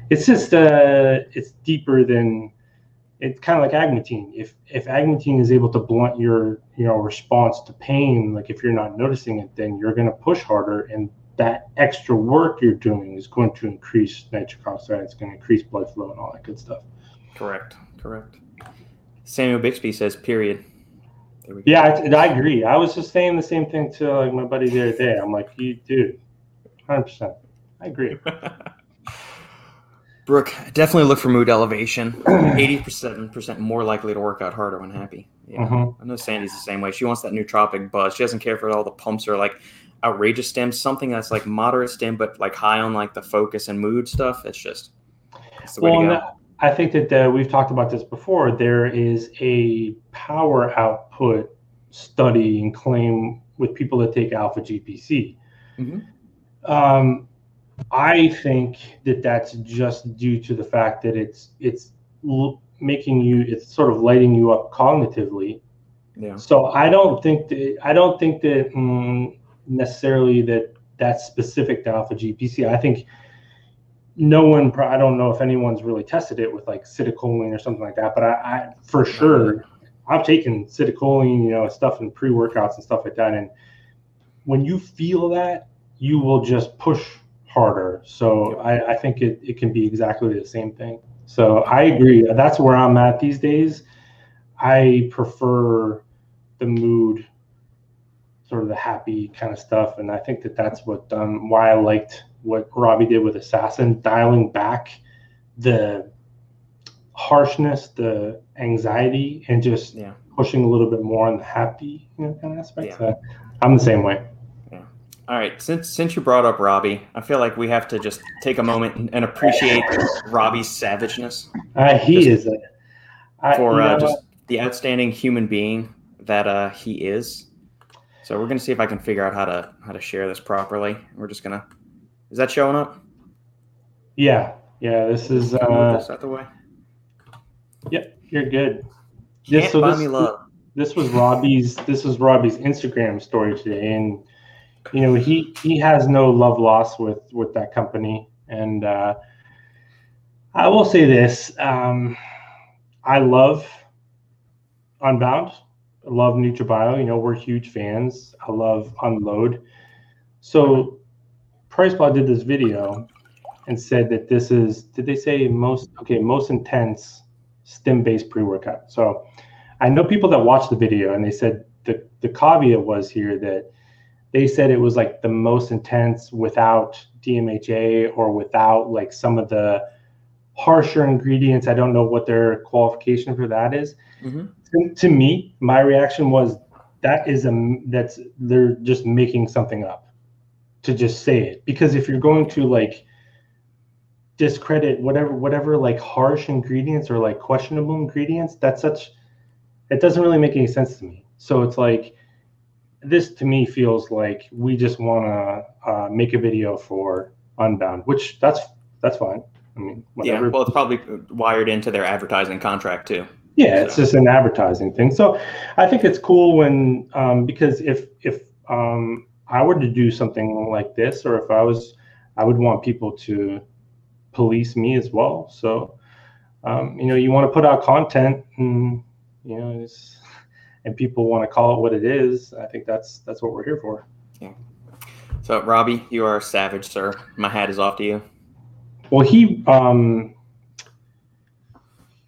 it's just uh, it's deeper than it's kind of like agmatine. If if agmatine is able to blunt your you know response to pain, like if you're not noticing it, then you're going to push harder, and that extra work you're doing is going to increase nitric oxide. It's going to increase blood flow and all that good stuff. Correct. Correct. Samuel Bixby says, "Period." Yeah, I, I, agree. I was just saying the same thing to like my buddy the other day. I'm like, you dude, hundred percent. I agree. <laughs> Brooke, definitely look for mood elevation. Eighty-seven percent more likely to work out harder when happy. Yeah, mm-hmm. I know Sandy's the same way. She wants that nootropic buzz. She doesn't care for all the pumps or like outrageous stim. Something that's like moderate stim, but like high on like the focus and mood stuff. It's just it's the way well, to go. I think that uh, we've talked about this before. There is a power output study and claim with people that take alpha GPC. Mm-hmm. Um, I think that that's just due to the fact that it's it's making you it's sort of lighting you up cognitively. Yeah. So I don't think that I don't think that mm, necessarily that that's specific to alpha GPC. I think no one i don't know if anyone's really tested it with like citicoline or something like that but i, I for sure i've taken citicoline you know stuff in pre-workouts and stuff like that and when you feel that you will just push harder. So I, I think it, it can be exactly the same thing. So i agree that's where i'm at these days. I prefer the mood sort of the happy kind of stuff and i think that that's what um, why i liked what Robbie did with Assassin, dialing back the harshness, the anxiety, and just yeah. pushing a little bit more on the happy you know, kind of aspects. Yeah. I'm the same way. Yeah. All right. Since since you brought up Robbie, I feel like we have to just take a moment and, appreciate Robbie's savageness. Uh, he just, is a, I, for uh, just the outstanding human being that uh, he is. So we're gonna see if I can figure out how to how to share this properly. We're just gonna is that showing up? Yeah, yeah. This is uh, this out the way. Yep, you're good. Can't this, so buy this, me love. This was Robbie's. This was Robbie's Instagram story today, and you know he he has no love loss with with that company, and uh, I will say this: um, I love Unbound. I love NutraBio. You know, we're huge fans. I love Unload. So PricePlow did this video and said that this is did they say most okay most intense stim based pre workout. So I know people that watched the video and they said the the caveat was here that they said it was like the most intense without DMHA or without like some of the harsher ingredients. I don't know what their qualification for that is. Mm-hmm. To, to me, my reaction was that is a that's they're just making something up to just say it. Because if you're going to like discredit whatever whatever like harsh ingredients or like questionable ingredients that's such it doesn't really make any sense to me. So it's like this to me feels like we just want to uh, make a video for unbound which that's that's fine. I mean whatever. yeah well it's probably wired into their advertising contract too. Yeah so. it's just an advertising thing. So i think it's cool when um, because if if um, I were to do something like this, or if I was, I would want people to police me as well. So um, you know, you want to put out content, and you know, and people want to call it what it is. I think that's that's what we're here for. Yeah. So, Robbie, you are a savage, sir. My hat is off to you. Well, he, um,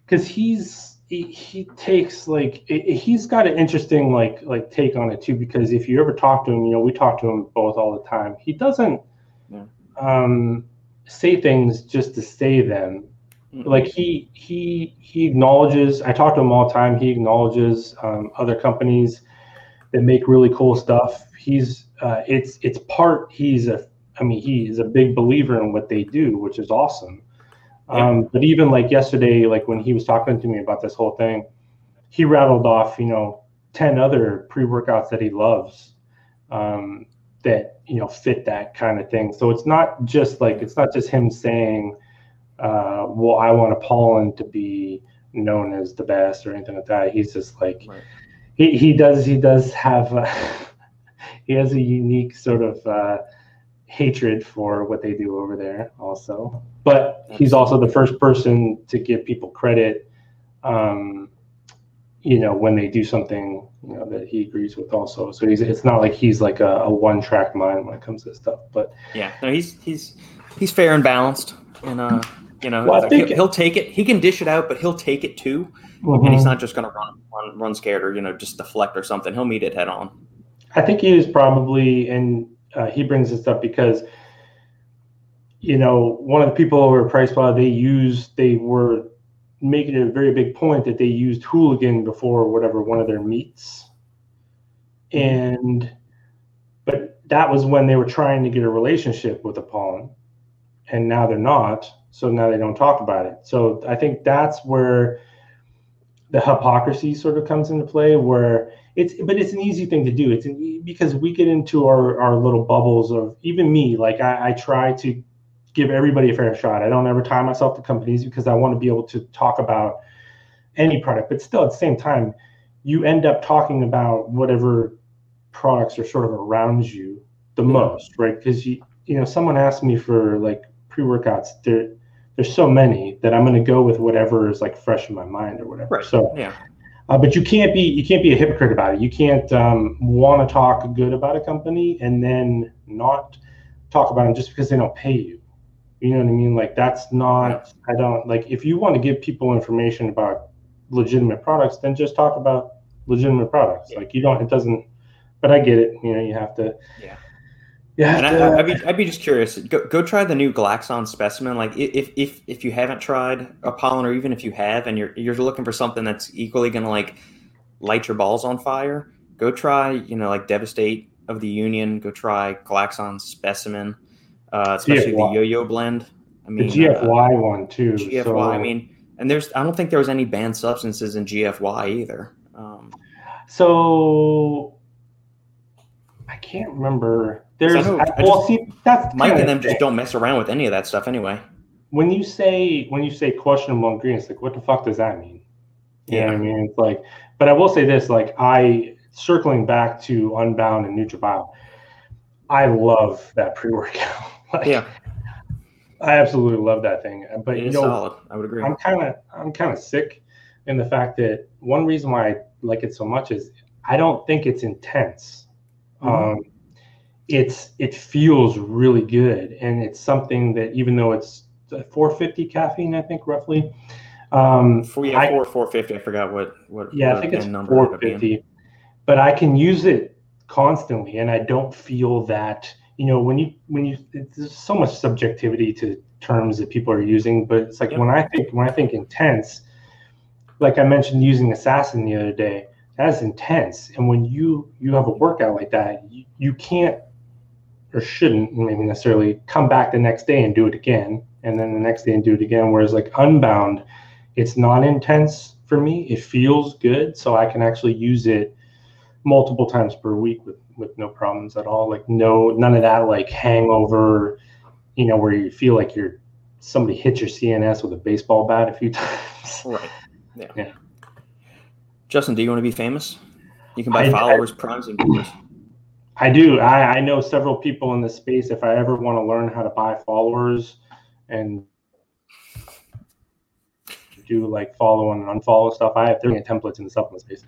because he's he, he takes like he's got an interesting like like take on it too. Because if you ever talk to him, you know, we talk to him both all the time. He doesn't yeah. um, say things just to say them. Mm-hmm. Like he he he acknowledges. I talk to him all the time. He acknowledges um, other companies that make really cool stuff. He's uh, it's it's part. He's a I mean he is a big believer in what they do, which is awesome. Um, but even like yesterday, like when he was talking to me about this whole thing, he rattled off, you know, 10 other pre workouts that he loves um, that, you know, fit that kind of thing. So it's not just like, it's not just him saying, uh, well, I want Apollon to be known as the best or anything like that. He's just like, right. he, he does, he does have, uh, <laughs> he has a unique sort of, uh, hatred for what they do over there also. But he's also the first person to give people credit um, you know when they do something you know that he agrees with also. So he's it's not like he's like a, a one track mind when it comes to this stuff but yeah no he's he's he's fair and balanced and uh you know well, he'll, he'll, take it. He can dish it out but he'll take it too. Mm-hmm. and he's not just going to run, run run scared or you know just deflect or something. He'll meet it head on. I think he is probably and uh, he brings this up because you know one of the people over at PricePlow they used they were making a very big point that they used hooligan before whatever one of their meets and but that was when they were trying to get a relationship with Apollon and now they're not so now they don't talk about it. So i think that's where the hypocrisy sort of comes into play where it's but it's an easy thing to do. It's an, because we get into our our little bubbles of even me like I, I try to give everybody a fair shot. I don't ever tie myself to companies because i want to be able to talk about any product. But still at the same time you end up talking about whatever products are sort of around you the most right? Because you you know someone asked me for like pre-workouts there there's so many that i'm going to go with whatever is like fresh in my mind or whatever. Right. so yeah uh, but you can't be you can't be a hypocrite about it. You can't um, want to talk good about a company and then not talk about them just because they don't pay you. You know what I mean? Like that's not. I don't like if you want to give people information about legitimate products, then just talk about legitimate products. Like you don't. It doesn't. But I get it. You know, you have to. Yeah. Yeah, and I, would be I'd be just curious. Go go try the new Glaxon specimen. Like if if if you haven't tried Apollon, or even if you have, and you're you're looking for something that's equally gonna like light your balls on fire, go try you know like Devastate of the Union. Go try Glaxon specimen, uh, especially GFY. the Yo-Yo blend. I mean the GFY uh, one too. GFY. So. I mean, and there's I don't think there was any banned substances in GFY either. Um, so I can't remember there's I I well, see that's Mike and them just don't mess around with any of that stuff anyway. When you say when you say questionable ingredients, like what the fuck does that mean? You yeah, I mean it's like, but I will say this: like I circling back to Unbound and NutraBio, I love that pre workout. <laughs> like, yeah, I absolutely love that thing. But it you know, solid. I would agree. I'm kind of I'm kind of sick in the fact that one reason why I like it so much is I don't think it's intense. Mm-hmm. Um, it's it feels really good. And it's something that even though it's 450 caffeine i think roughly um yeah, I, 4 450 i forgot what what yeah what i think it's 450 but i can use it constantly and i don't feel that you know when you when you there's so much subjectivity to terms that people are using but it's like yep. when i think when i think intense like i mentioned using assassin the other day that's intense. And when you you have a workout like that you, you can't or shouldn't maybe necessarily come back the next day and do it again and then the next day and do it again. Whereas like unbound it's not intense for me. It feels good so i can actually use it multiple times per week with with no problems at all. Like no none of that like hangover you know where you feel like you're somebody hit your cns with a baseball bat a few <laughs> times. Right. Yeah, yeah. justin do you want to be famous? You can buy I, followers I, primes and viewers I do. I, I know several people in this space. If I ever want to learn how to buy followers and do like follow and unfollow stuff. I have there's templates in the supplement space.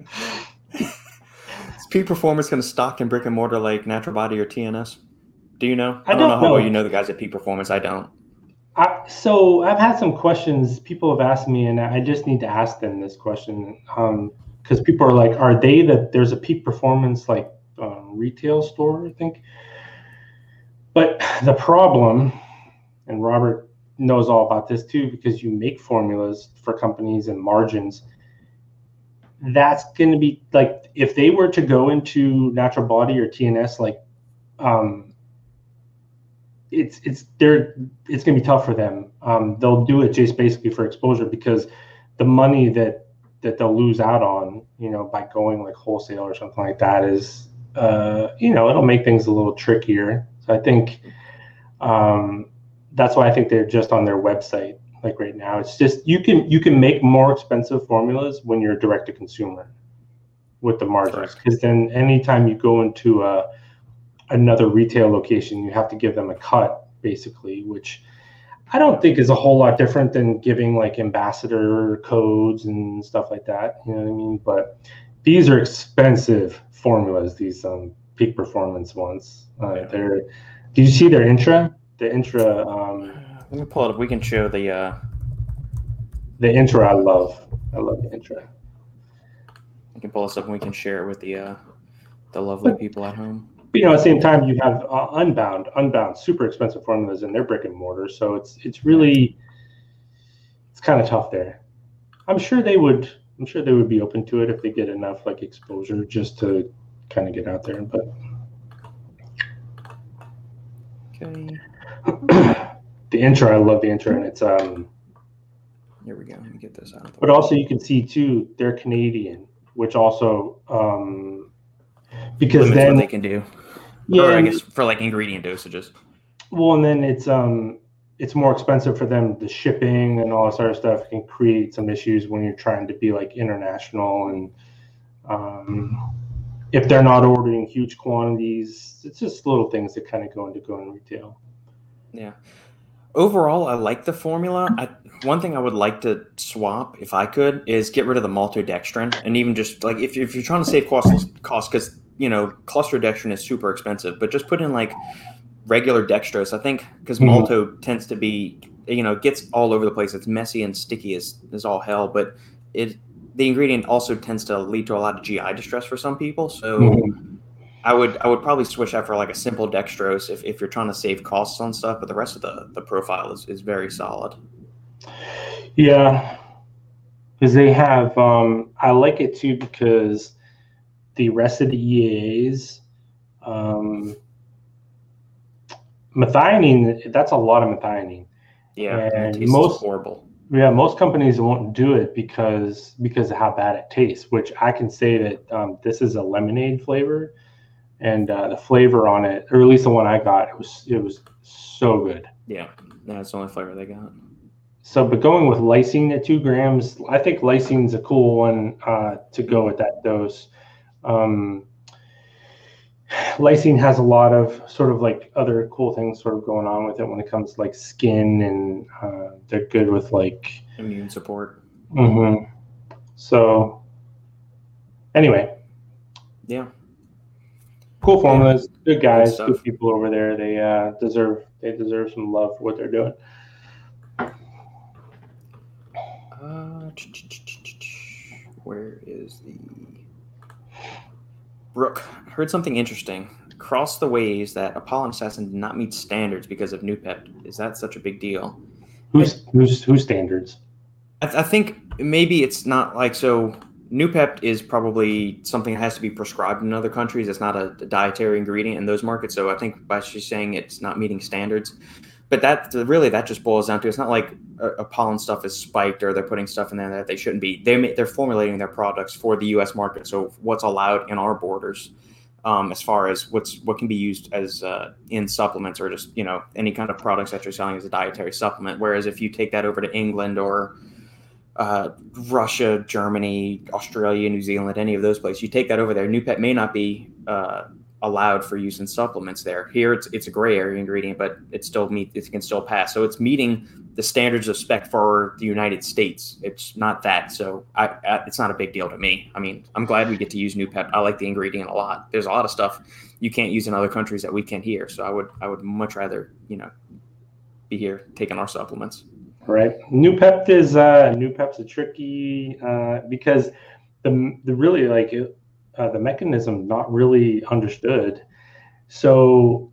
<laughs> Is peak performance going to stock in brick and mortar like Natural Body or TNS? Do you know? I don't, know don't how well you know the guys at peak performance. I don't. I, so I've had some questions people have asked me, and I just need to ask them this question because people are like, "Are they that there's a peak performance like um, retail store?" I think, but the problem, and Robert knows all about this too, because you make formulas for companies and margins. That's going to be like if they were to go into Natural Body or TNS, like. Um, it's it's they're it's gonna be tough for them. Um, they'll do it just basically for exposure because the money that that they'll lose out on, you know, by going like wholesale or something like that is, uh, you know, it'll make things a little trickier. So I think um, that's why I think they're just on their website like right now. It's just you can you can make more expensive formulas when you're direct to consumer with the margins because then anytime you go into a another retail location, you have to give them a cut basically, which I don't think is a whole lot different than giving like ambassador codes and stuff like that. You know what I mean? But these are expensive formulas. These um, peak performance ones. Uh, Yeah. They're. Do you see their intra? The intra. Um, Let me pull it up. We can show the. Uh, the intra. I love. I love the intra. we can pull this up and we can share it with the uh, the lovely people at home. But you know, at the same time, you have uh, unbound, unbound, super expensive formulas in their brick and mortar. So it's it's really it's kind of tough there. I'm sure they would. I'm sure they would be open to it if they get enough like exposure just to kind of get out there. But Okay. <clears throat> the intro, I love the intro, and it's um. Here we go. Let me get this out. But way. also, you can see too, they're Canadian, which also um, because limits then what they can do. yeah, or I guess for like ingredient dosages. Well, and then it's um it's more expensive for them. The shipping and all this other stuff can create some issues when you're trying to be like international and um, if they're not ordering huge quantities, it's just little things that kind of go into going retail. Yeah. Overall, I like the formula. I, one thing I would like to swap, if I could, is get rid of the maltodextrin, and even just like if, if you're trying to save costs, cost because you know cluster dextrin is super expensive, but just put in like regular dextrose. I think because Mhm. malto tends to be, you know, gets all over the place. It's messy and sticky as as all hell, but it the ingredient also tends to lead to a lot of GI distress for some people. So. Mhm. I would I would probably switch out for like a simple dextrose if, if you're trying to save costs on stuff, but the rest of the, the profile is, is very solid. Yeah, because they have. Um, I like it too because the rest of the EAs um, methionine. That's a lot of methionine. Yeah, And most- horrible. Yeah, most companies won't do it because because of how bad it tastes. Which I can say that um, this is a lemonade flavor, and uh, the flavor on it, or at least the one I got, it was it was so good. Yeah, that's the only flavor they got. So, but going with lysine at two grams, I think lysine's a cool one uh, to go with that dose. Um, lysine has a lot of sort of like other cool things sort of going on with it when it comes to like skin, and uh, they're good with like. Immune support. hmm So, anyway, Yeah, cool formulas, good guys, stuff. good people over there. They uh, deserve they deserve some love for what they're doing. Uh, where is the Brooke? Heard something interesting. Across the ways that Apollon Assassin did not meet standards because of Noopept. Is that such a big deal? Who's who's who's standards? I, th- I think maybe it's not like so. Noopept is probably something that has to be prescribed in other countries. It's not a, a dietary ingredient in those markets. So I think by she's saying it's not meeting standards, but that really that just boils down to it's not like a, Apollon stuff is spiked or they're putting stuff in there that they shouldn't be. They they're formulating their products for the U.S. market. So what's allowed in our borders, um, as far as what's what can be used as uh, in supplements or just you know any kind of products that you're selling as a dietary supplement. Whereas if you take that over to England or uh, Russia, Germany, Australia, New Zealand, any of those places, you take that over there. Noopept may not be uh, allowed for use in supplements there. Here, it's it's a gray area ingredient, but it still meet it can still pass. So it's meeting the standards of spec for the United States. It's not that, so I, I, it's not a big deal to me. I mean, I'm glad we get to use Noopept. I like the ingredient a lot. There's a lot of stuff you can't use in other countries that we can here. So I would I would much rather you know be here taking our supplements. Right. Noopept is uh, Noopept's a tricky uh, because the the really like uh, the mechanism not really understood. So,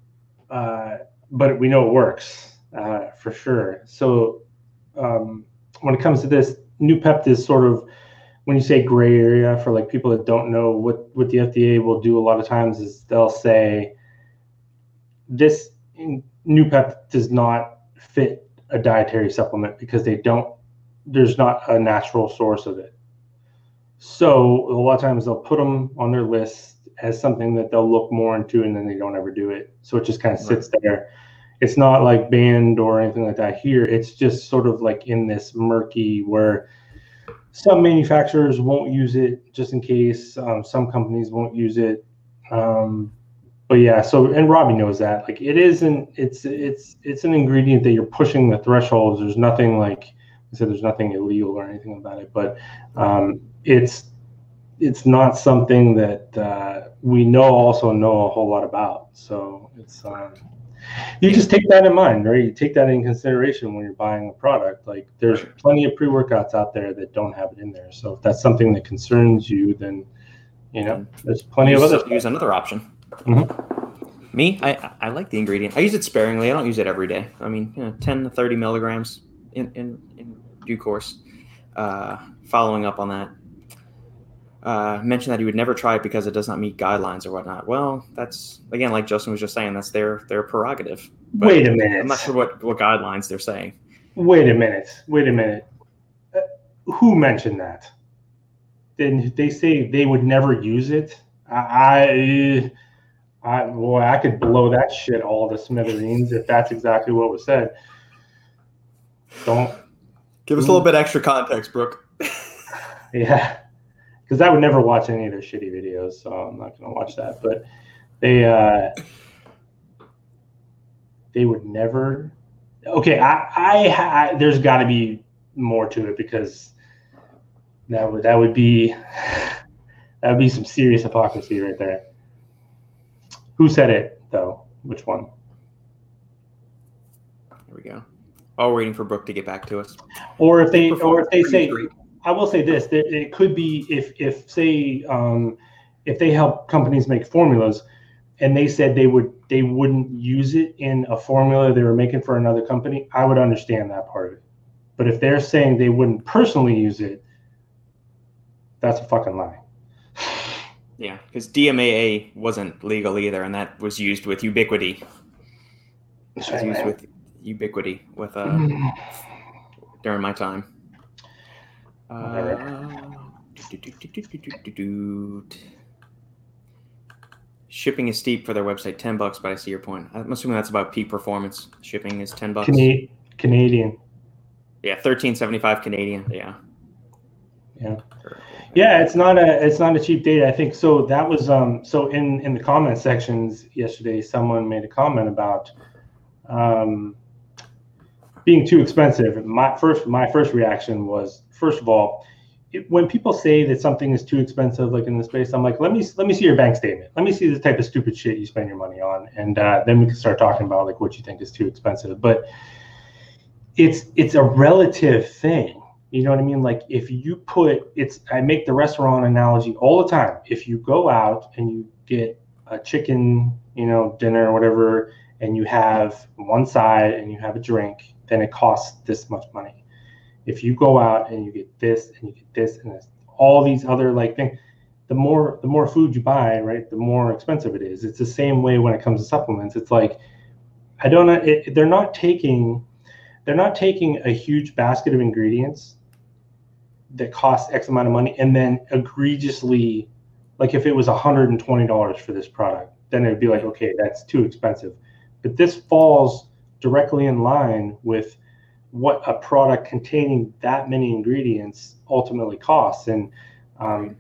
uh, but we know it works uh, for sure. So, um, when it comes to this, Noopept is sort of when you say gray area for like people that don't know what what the FDA will do a lot of times is they'll say this Noopept does not fit a dietary supplement because they don't there's not a natural source of it so a lot of times they'll put them on their list as something that they'll look more into and then they don't ever do it. So it just kind of sits right. there. It's not like banned or anything like that here. It's just sort of like in this murky where some manufacturers won't use it just in case um, some companies won't use it. Um, but yeah so and robbie knows that. Like it isn't it's it's it's an ingredient that you're pushing the thresholds. There's nothing like i said there's nothing illegal or anything about it but um, it's it's not something that uh, we know also know a whole lot about. So it's um, you just take that in mind, right? You take that in consideration when you're buying a product. Like there's plenty of pre-workouts out there that don't have it in there. So if that's something that concerns you, then you know there's plenty use, of other. Use another option. Mm-hmm. Me, I I like the ingredient. I use it sparingly. I don't use it every day. I mean, you know, ten to thirty milligrams in in, in due course. Uh, following up on that, uh, mentioned that he would never try it because it does not meet guidelines or whatnot. Well, that's again, like Justin was just saying, that's their their prerogative. But Wait a minute. I'm not sure what what guidelines they're saying. Wait a minute. Wait a minute. Uh, who mentioned that? Then they say they would never use it? I, I, boy, I could blow that shit all to smithereens if that's exactly what was said. Don't give us a little bit extra context, Brooke. <laughs> yeah because I would never watch any of their shitty videos, so I'm not going to watch that. But they uh, they would never. Okay, I, I, I there's got to be more to it because that would that would be <sighs> that would be some serious hypocrisy right there. Who said it though? Which one? Here we go. All waiting for Brooke to get back to us. Or if they, or if they say, I will say this: that it could be if if say um, if they help companies make formulas, and they said they would they wouldn't use it in a formula they were making for another company, I would understand that part of it. But if they're saying they wouldn't personally use it, that's a fucking lie. <sighs> Yeah, because DMAA wasn't legal either, and that was used with Ubiquity. It was used with Ubiquity with uh, <sighs> during my time. Shipping is steep for their website, ten bucks. But I see your point. I'm assuming that's about peak performance. Shipping is ten bucks. Canadian. Yeah, thirteen seventy five Canadian. Yeah. Yeah. Yeah, it's not a it's not a cheap data. I think so. That was um so in in the comment sections yesterday, someone made a comment about um being too expensive. My first my first reaction was first of all, it, when people say that something is too expensive, like in the space, I'm like, let me let me see your bank statement. Let me see the type of stupid shit you spend your money on, and uh, then we can start talking about like what you think is too expensive. But it's it's a relative thing. You know what I mean? Like if you put it's I make the restaurant analogy all the time. If you go out and you get a chicken, you know, dinner or whatever, and you have one side and you have a drink, then it costs this much money if you go out and you get this and you get this and this, all these other like things, the more the more food you buy, right, the more expensive it is. It's the same way when it comes to supplements. It's like I don't know. It, they're not taking they're not taking a huge basket of ingredients that cost X amount of money and then egregiously, like if it was $120 for this product, then it'd be like, okay, that's too expensive. But this falls directly in line with what a product containing that many ingredients ultimately costs. And um,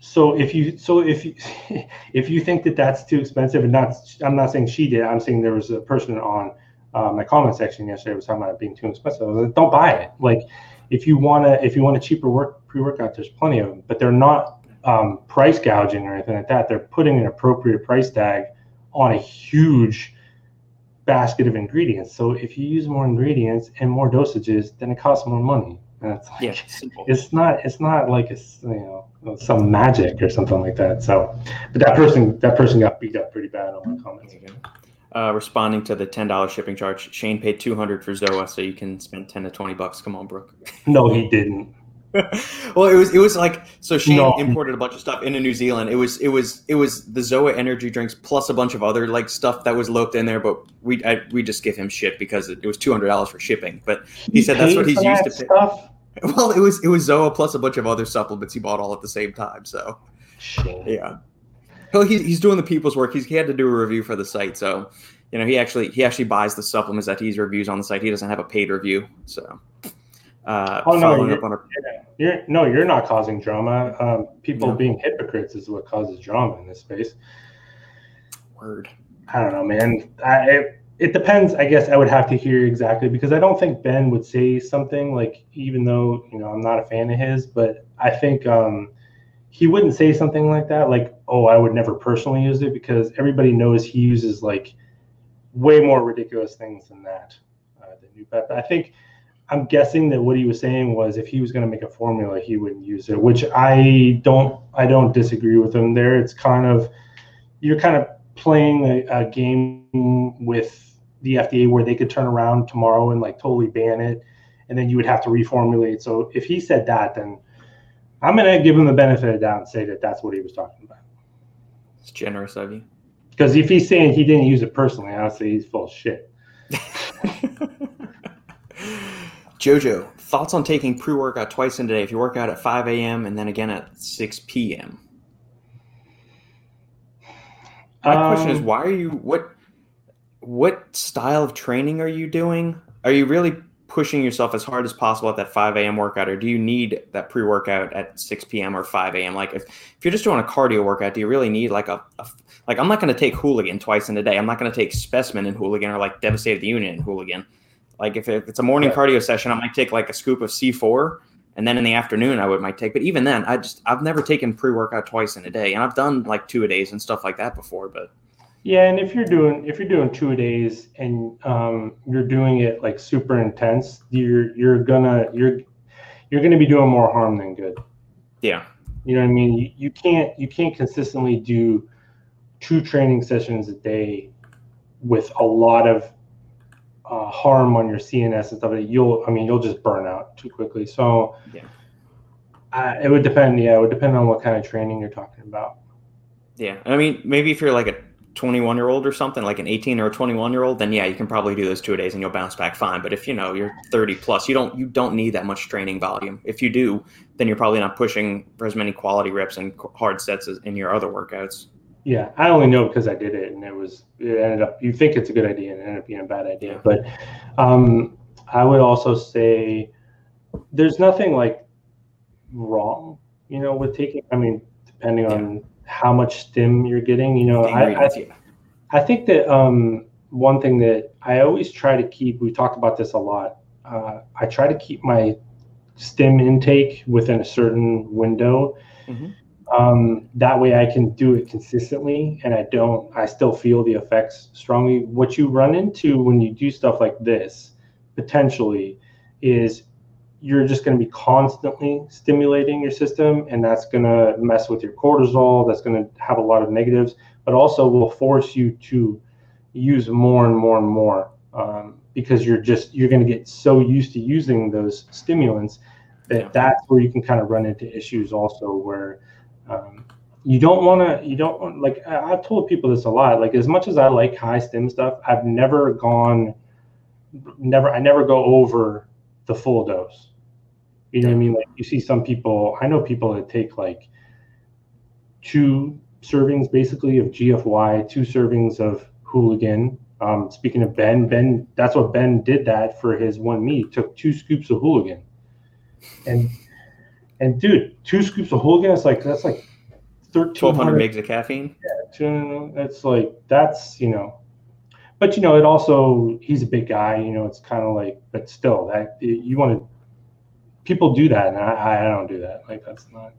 so if you so if you <laughs> if you think that that's too expensive and not i'm not saying she did i'm saying there was a person on uh, my comment section yesterday was talking about it being too expensive. Like, don't buy it. Like if you want to if you want a cheaper work pre-workout there's plenty of them but they're not um, price gouging or anything like that. They're putting an appropriate price tag on a huge basket of ingredients so if you use more ingredients and more dosages then it costs more money and it's like, Yeah, simple. it's not it's not like it's you know some magic or something like that so but that person that person got beat up pretty bad on my comments again. Uh, responding to the ten dollars shipping charge, Shane paid two hundred for Zoa, so you can spend ten to twenty bucks. Come on, Brooke. no he didn't <laughs> well, it was it was like so Shane No. imported a bunch of stuff into New Zealand. It was it was it was the Zoa energy drinks plus a bunch of other like stuff that was loped in there, but we I, we just give him shit because it, it was two hundred dollars for shipping. But he said that's what he's used that to pay. stuff <laughs> well, it was it was Zoa plus a bunch of other supplements he bought all at the same time. So Shit. yeah. Well, he's, he's doing the people's work. He's, he had to do a review for the site, so you know he actually he actually buys the supplements that he reviews on the site. He doesn't have a paid review, so. Uh, Oh, no, following you're- up on a, You're no, you're not causing drama. Um, people No. being hypocrites is what causes drama in this space. word. I don't know, man. I, it, it depends. I guess I would have to hear exactly because I don't think Ben would say something like, even though you know I'm not a fan of his, but I think um, he wouldn't say something like that. Like, oh, I would never personally use it because everybody knows he uses like way more ridiculous things than that. Uh, than Noopept. I think I'm guessing that what he was saying was if he was going to make a formula, he wouldn't use it, which I don't. I don't disagree with him there. It's kind of you're kind of playing a, a game with the FDA where they could turn around tomorrow and like totally ban it, and then you would have to reformulate. So if he said that, then I'm gonna give him the benefit of the doubt and say that that's what he was talking about. It's generous of you. Because if he's saying he didn't use it personally, honestly, he's full of shit. <laughs> Jojo, thoughts on taking pre workout twice in a day? If you work out at 5 a.m. and then again at 6 p.m. My question is, Um, why are you what what style of training are you doing? Are you really pushing yourself as hard as possible at that 5 a.m. workout, or do you need that pre workout at 6 p.m. or 5 a.m.? Like, if, if you're just doing a cardio workout, do you really need like a, a like? I'm not going to take Hooligan twice in a day. I'm not going to take Specimen and Hooligan or like Devastated Union and Hooligan. Like, if, if it's a morning Right. cardio session, I might take like a scoop of C4 and then in the afternoon I would might take. But even then, I just I've never taken pre workout twice in a day, and I've done like two a days and stuff like that before. But Yeah, and if you're doing if you're doing two a days and um, you're doing it like super intense, you're you're gonna you're you're gonna be doing more harm than good. yeah, You know what I mean? You, you can't you can't consistently do two training sessions a day with a lot of uh, harm on your CNS and stuff. You'll I mean you'll just burn out too quickly. So Yeah. uh, it would depend. Yeah, it would depend on what kind of training you're talking about. yeah. I mean, maybe if you're like a 21 year old or something, like an 18 or a 21 year old, then yeah, you can probably do those two days and you'll bounce back fine. But if you know you're 30 plus, you don't you don't need that much training volume. If you do, then you're probably not pushing for as many quality reps and hard sets as in your other workouts. Yeah, I only know because I did it, and it was it ended up. You think it's a good idea, and it ended up being a bad idea. But um, I would also say there's nothing like wrong, you know, with taking. I mean, depending on how much stim you're getting, you know, I, I. I think that um, one thing that I always try to keep, we talked about this a lot. Uh, I try to keep my stim intake within a certain window. Mhm. Um, that way I can do it consistently and I don't, I still feel the effects strongly. What you run into when you do stuff like this, potentially, is you're just going to be constantly stimulating your system and that's going to mess with your cortisol. That's going to have a lot of negatives but also will force you to use more and more and more um, because you're just you're going to get so used to using those stimulants that that's where you can kind of run into issues also where um, you don't want to you don't want like I've told people this a lot like as much as I like high stim stuff I've never gone never I never go over the full dose you know what I mean like you see some people I know people that take like two servings basically of GFY, two servings of hooligan. Um, speaking of Ben, Ben, that's what Ben did that for his one meet. Took two scoops of hooligan, and and dude, two scoops of hooligan is like that's like twelve hundred 1300 megs of caffeine. to- It's like that's you know, but you know it also he's a big guy. You know it's kind of like, but still that you want to. People do that, and I, I don't do that. Like that's not.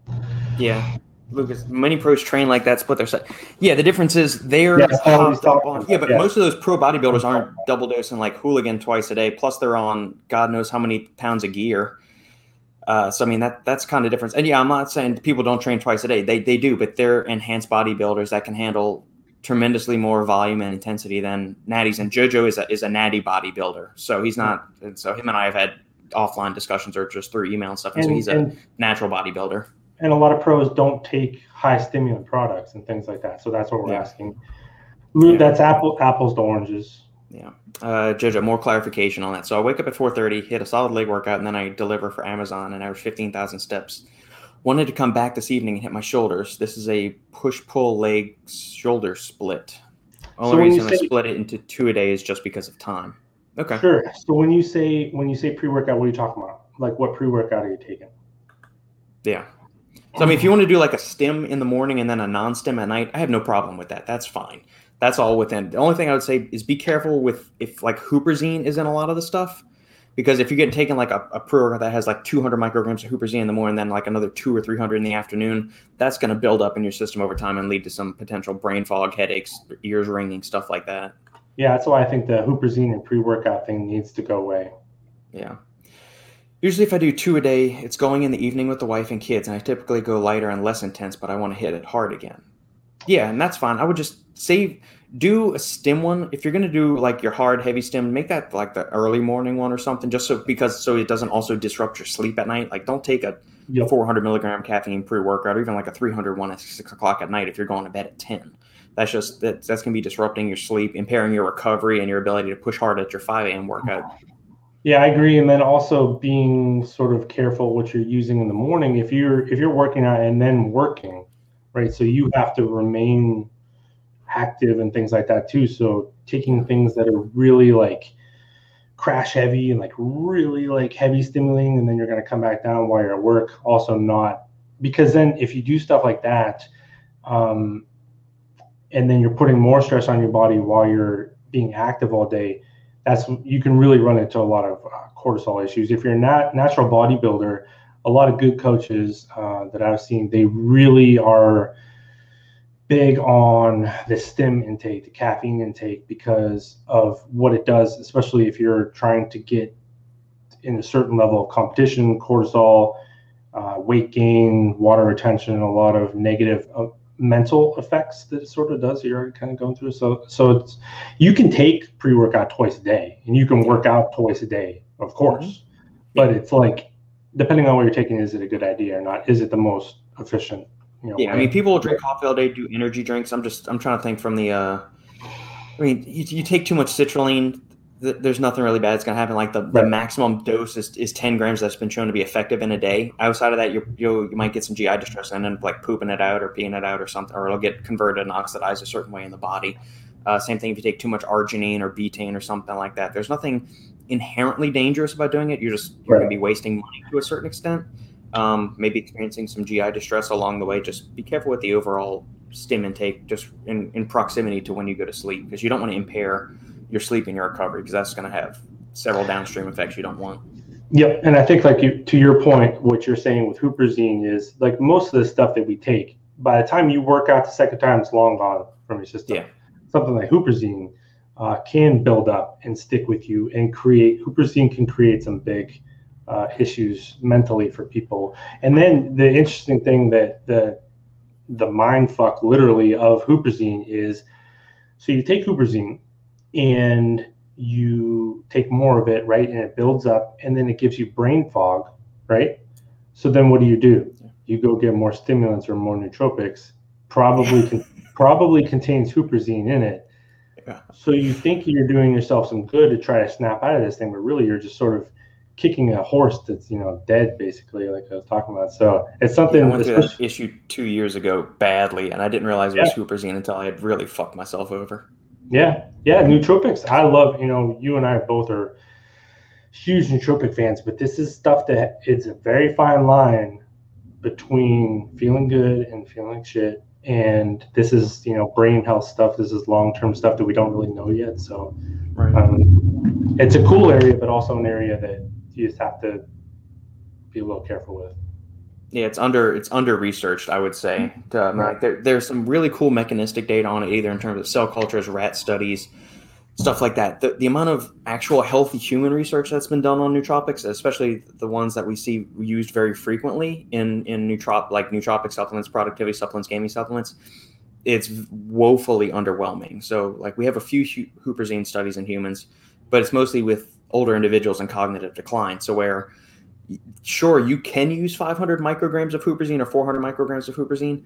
Yeah. Lucas, many pros train like that, split their set. Yeah, the difference is they're Yeah, that's what I was hopped up talking on. Yeah, but yeah. most of those pro bodybuilders aren't double dosing like hooligan twice a day. Plus, they're on God knows how many pounds of gear. Uh, so I mean that that's kind of difference. And yeah, I'm not saying people don't train twice a day. They they do, but they're enhanced bodybuilders that can handle tremendously more volume and intensity than natties. And JoJo is a is a natty bodybuilder, so he's not. And so him and I have had offline discussions or just through email and stuff. And, so And, he's a natural bodybuilder. and a lot of pros don't take high stimulant products and things like that. So that's what we're Yeah. asking. Lou, Yeah. That's apple apples to oranges. Uh, Jojo, more clarification on that. So I wake up at 4:30, hit a solid leg workout, and then I deliver for Amazon and average 15,000 steps. Wanted to come back this evening and hit my shoulders. This is a push-pull leg shoulder split. Only So reason I split it into two a day is just because of time. Okay. Sure. So when you say when you say pre workout, what are you talking about? Like what pre workout are you taking? Yeah. So I mean, if you want to do like a stim in the morning and then a non-stim at night, I have no problem with that. That's fine. That's all within. The only thing I would say is be careful with if like huperzine is in a lot of the stuff, because if you get taken like a, a pre-workout that has like 200 micrograms of huperzine in the morning, then like another two or 300 in the afternoon, that's going to build up in your system over time and lead to some potential brain fog, headaches, ears ringing, stuff like that. Yeah, that's why I think the huperzine and pre workout thing needs to go away. Yeah. Usually, if I do two a day, it's going in the evening with the wife and kids, and I typically go lighter and less intense, but I want to hit it hard again. Yeah, and that's fine. I would just save, do a stim one. If you're going to do like your hard, heavy stim, make that like the early morning one or something, just so because so it doesn't also disrupt your sleep at night. Like, don't take a Yep. 400 milligram caffeine pre workout, or even like a 300 one at six o'clock at night if you're going to bed at 10. That's just that, that's going to be disrupting your sleep, impairing your recovery and your ability to push hard at your 5 a.m. workout. Yeah, I agree. And then also being sort of careful what you're using in the morning. If you're if you're working out and then working, right? So you have to remain active and things like that too. So taking things that are really like crash heavy and like really like heavy stimulating, and then you're gonna come back down while you're at work. Also not because then if you do stuff like that, um, and then you're putting more stress on your body while you're being active all day that's you can really run into a lot of uh, cortisol issues. If you're a nat- natural bodybuilder, a lot of good coaches uh, that I've seen, they really are big on the stim intake, the caffeine intake, because of what it does, especially if you're trying to get in a certain level of competition, cortisol, uh, weight gain, water retention, a lot of negative uh, mental effects that it sort of does. You're kind of going through. So, so it's you can take pre-workout twice a day, and you can work out twice a day, of course. But it's like depending on what you're taking, is it a good idea or not? Is it the most efficient? You know, Yeah, I mean, people will drink coffee all day, do energy drinks. I'm just, I'm trying to think from the. uh I mean, you, you take too much citrulline, th- there's nothing really bad that's going to happen. Like the, the maximum dose is, is 10 grams that's been shown to be effective in a day. Outside of that, you you you might get some GI distress and end up like pooping it out or peeing it out or something, or it'll get converted and oxidized a certain way in the body. Uh, same thing if you take too much arginine or betaine or something like that. There's nothing inherently dangerous about doing it. You're just you're Right. going to be wasting money to a certain extent. Um, maybe experiencing some GI distress along the way. Just be careful with the overall stim intake, just in, in proximity to when you go to sleep, because you don't want to impair your sleep and your recovery, because that's going to have several downstream effects you don't want. Yep, and I think like you to your point, what you're saying with huperzine is like most of the stuff that we take. By the time you work out the second time, it's long gone from your system. Yeah. Something like huperzine uh, can build up and stick with you and create. Huperzine can create some big uh, issues mentally for people. And then the interesting thing that the the mind fuck literally of huperzine is, so you take huperzine and you take more of it, right? And it builds up and then it gives you brain fog, right? So then what do you do? You go get more stimulants or more nootropics, probably con- <laughs> probably contains huperzine in it. Yeah. So you think you're doing yourself some good to try to snap out of this thing, but really you're just sort of kicking a horse that's you know dead basically like i was talking about so it's something I went through that issue two years ago badly, and I didn't realize it was huperzine until I had really fucked myself over. Yeah, yeah, nootropics. I love, you know, you and I both are huge nootropic fans, but this is stuff that it's a very fine line between feeling good and feeling shit. And this is, you know, brain health stuff. This is long term stuff that we don't really know yet. So Right. um, it's a cool area, but also an area that you just have to be a little careful with. Yeah, it's under it's under researched, I would say. Um, like there, there's some really cool mechanistic data on it, either in terms of cell cultures, rat studies, stuff like that. The, the amount of actual healthy human research that's been done on nootropics, especially the ones that we see used very frequently in in nootrop like nootropic supplements, productivity supplements, gaming supplements, it's woefully underwhelming. So like we have a few hu- huperzine studies in humans, but it's mostly with older individuals in cognitive decline. So where sure you can use 500 micrograms of huperzine or 400 micrograms of huperzine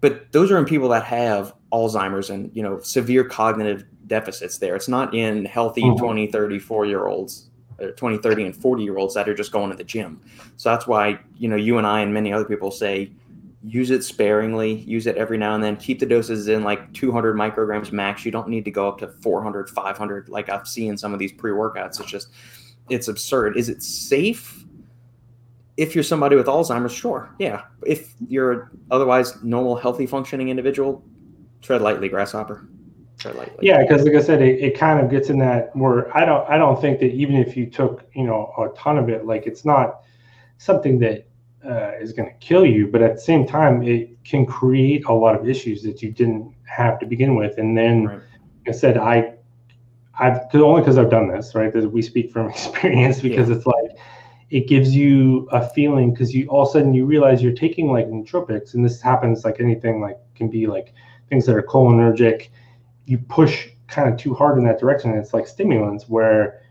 but those are in people that have alzheimer's and you know severe cognitive deficits there it's not in healthy Mhm. 20 30 4 year olds or 20 30 and 40 year olds that are just going to the gym so that's why you know you and i and many other people say use it sparingly use it every now and then keep the doses in like 200 micrograms max you don't need to go up to 400 500 like i've seen some of these pre-workouts it's just it's absurd is it safe if you're somebody with Alzheimer's, sure, yeah. If you're otherwise normal, healthy, functioning individual, tread lightly, grasshopper. Tread lightly. Yeah, because like I said, it, it kind of gets in that where I don't I don't think that even if you took you know a ton of it, like it's not something that uh, is going to kill you, but at the same time, it can create a lot of issues that you didn't have to begin with. And then, Right. like I said, I I've only because I've done this, right? That we speak from <laughs> experience because it's like it gives you a feeling because you all of a sudden you realize you're taking like nootropics, and this happens like anything like can be like things that are cholinergic. You push kind of too hard in that direction, and it's like stimulants where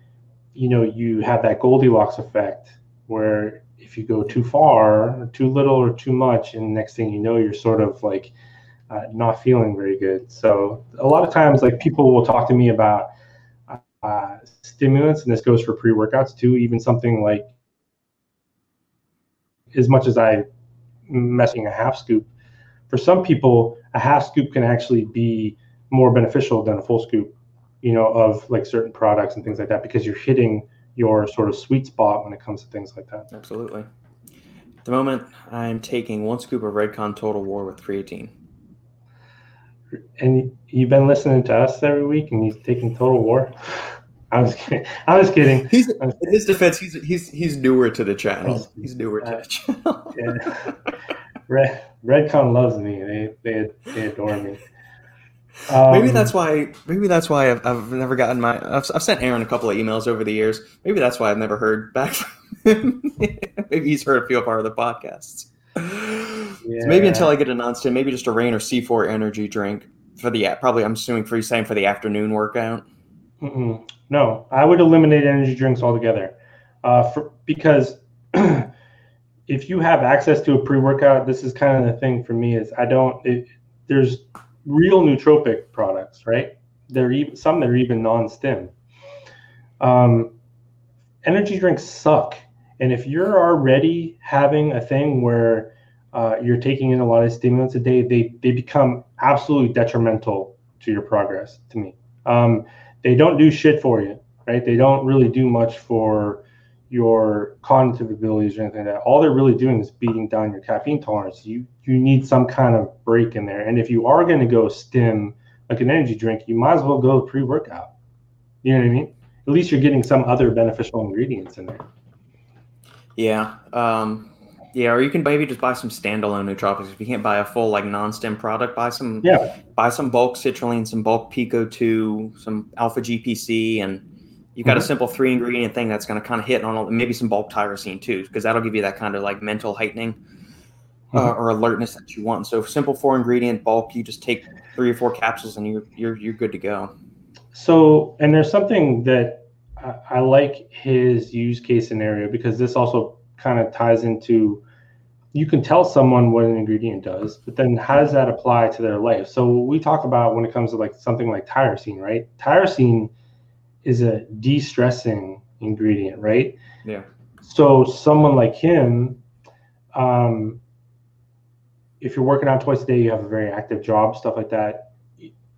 you know you have that Goldilocks effect where if you go too far, too little, or too much, and next thing you know, you're sort of like uh, not feeling very good. So a lot of times, like people will talk to me about uh, stimulants, and this goes for pre-workouts too. Even something like as much as I messing a half scoop, for some people, a half scoop can actually be more beneficial than a full scoop, you know, of like certain products and things like that because you're hitting your sort of sweet spot when it comes to things like that. Absolutely. At the moment, I'm taking one scoop of Redcon Total War with creatine. And you've been listening to us every week, and he's taking Total War. I was kidding. I was kidding. He's in his defense. He's he's he's newer to the channel. He's newer to the channel. Yeah. <laughs> Red Redcon loves me. They they they adore me. Maybe Um, that's why. Maybe that's why I've, I've never gotten my. I've, I've sent Aaron a couple of emails over the years. Maybe that's why I've never heard back from him. <laughs> maybe he's heard a few of the podcasts. So maybe until I get a non-stim, maybe just a rain or C4 energy drink for the probably. I'm assuming for you saying for the afternoon workout. Mm-mm. No, I would eliminate energy drinks altogether, uh, for, because <clears throat> if you have access to a pre-workout, this is kind of the thing for me is I don't. It, there's real nootropic products, right? There even some that are even non-stim. Um, energy drinks suck, and if you're already having a thing where uh, you're taking in a lot of stimulants a day, they they become absolutely detrimental to your progress. To me. Um, they don't do shit for you, right? They don't really do much for your cognitive abilities or anything like that. All they're really doing is beating down your caffeine tolerance. You you need some kind of break in there. And if you are going to go stim like an energy drink, you might as well go pre-workout. You know what I mean? At least you're getting some other beneficial ingredients in there. Yeah. Um, yeah, or you can maybe just buy some standalone nootropics. If you can't buy a full like non-stim product, buy some Yeah. buy some bulk citrulline, some bulk PeakO2, some alpha GPC, and you've got a Mhm. simple three ingredient thing that's going to kind of hit on all, maybe some bulk tyrosine too, because that'll give you that kind of like mental heightening uh, Mhm. or alertness that you want. So simple four ingredient bulk, you just take three or four capsules and you're you're you're good to go. So, and there's something that I, I like his use case scenario because this also kind of ties into you can tell someone what an ingredient does, but then how does that apply to their life? So, we talk about when it comes to like something like tyrosine, right? Tyrosine is a de stressing ingredient, right? Yeah. So, someone like him, um, if you're working out twice a day, you have a very active job, stuff like that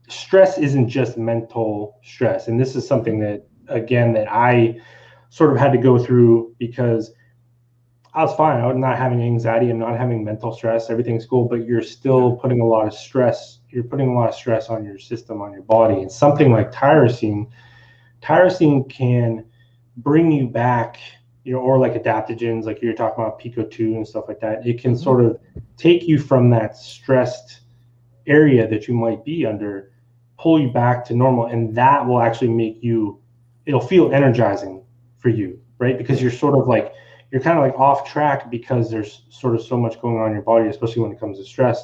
stress isn't just mental stress and this is something that again that i sort of had to go through because I was fine. I was not having anxiety. I'm not having mental stress. Everything's cool, but you're still putting a lot of stress. You're putting a lot of stress on your system, on your body. And something like tyrosine, tyrosine can bring you back, you know, or like adaptogens, like you're talking about PeakO2 and stuff like that. It can mm-hmm. sort of take you from that stressed area that you might be under, pull you back to normal. And that will actually make you, it'll feel energizing for you, right? Because you're sort of like, you're kind of like off track because there's sort of so much going on in your body, especially when it comes to stress.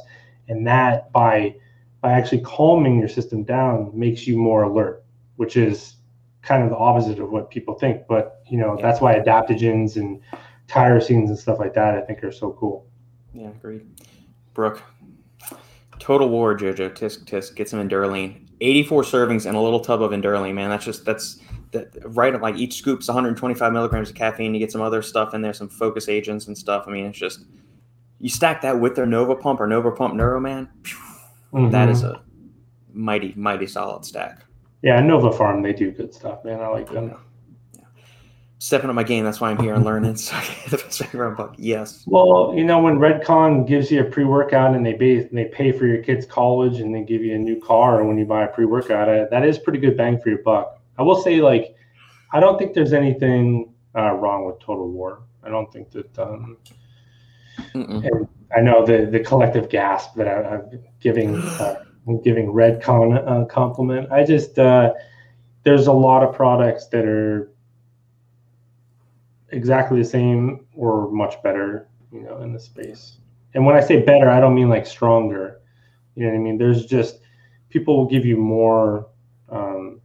And that by by actually calming your system down makes you more alert, which is kind of the opposite of what people think. But you know, yeah. that's why adaptogens and tyrosines and stuff like that I think are so cool. Yeah, agreed. Brooke. Total War, Jojo, tisk tisk, get some Endurelene. 84 servings and a little tub of Endurelene, man. That's just that's that right like each scoop's 125 milligrams of caffeine. You get some other stuff in there, some focus agents and stuff. I mean, it's just you stack that with their Nova Pump or Nova Pump Neuroman. Mm-hmm. That is a mighty, mighty solid stack. Yeah, Nova Farm, they do good stuff, man. I like them. Yeah. Yeah. Stepping up my game. That's why I'm here and learning. <laughs> So the buck. Yes. Well, you know, when Redcon gives you a pre workout and they pay, they pay for your kid's college and they give you a new car when you buy a pre workout, uh, that is pretty good bang for your buck. I will say, like, I don't think there's anything uh, wrong with Total War. I don't think that. Um, and I know the the collective gasp that I, am giving uh, giving Redcon a compliment. I just uh, there's a lot of products that are exactly the same or much better, you know, in the space. And when I say better, I don't mean like stronger. You know what I mean? There's just people will give you more um,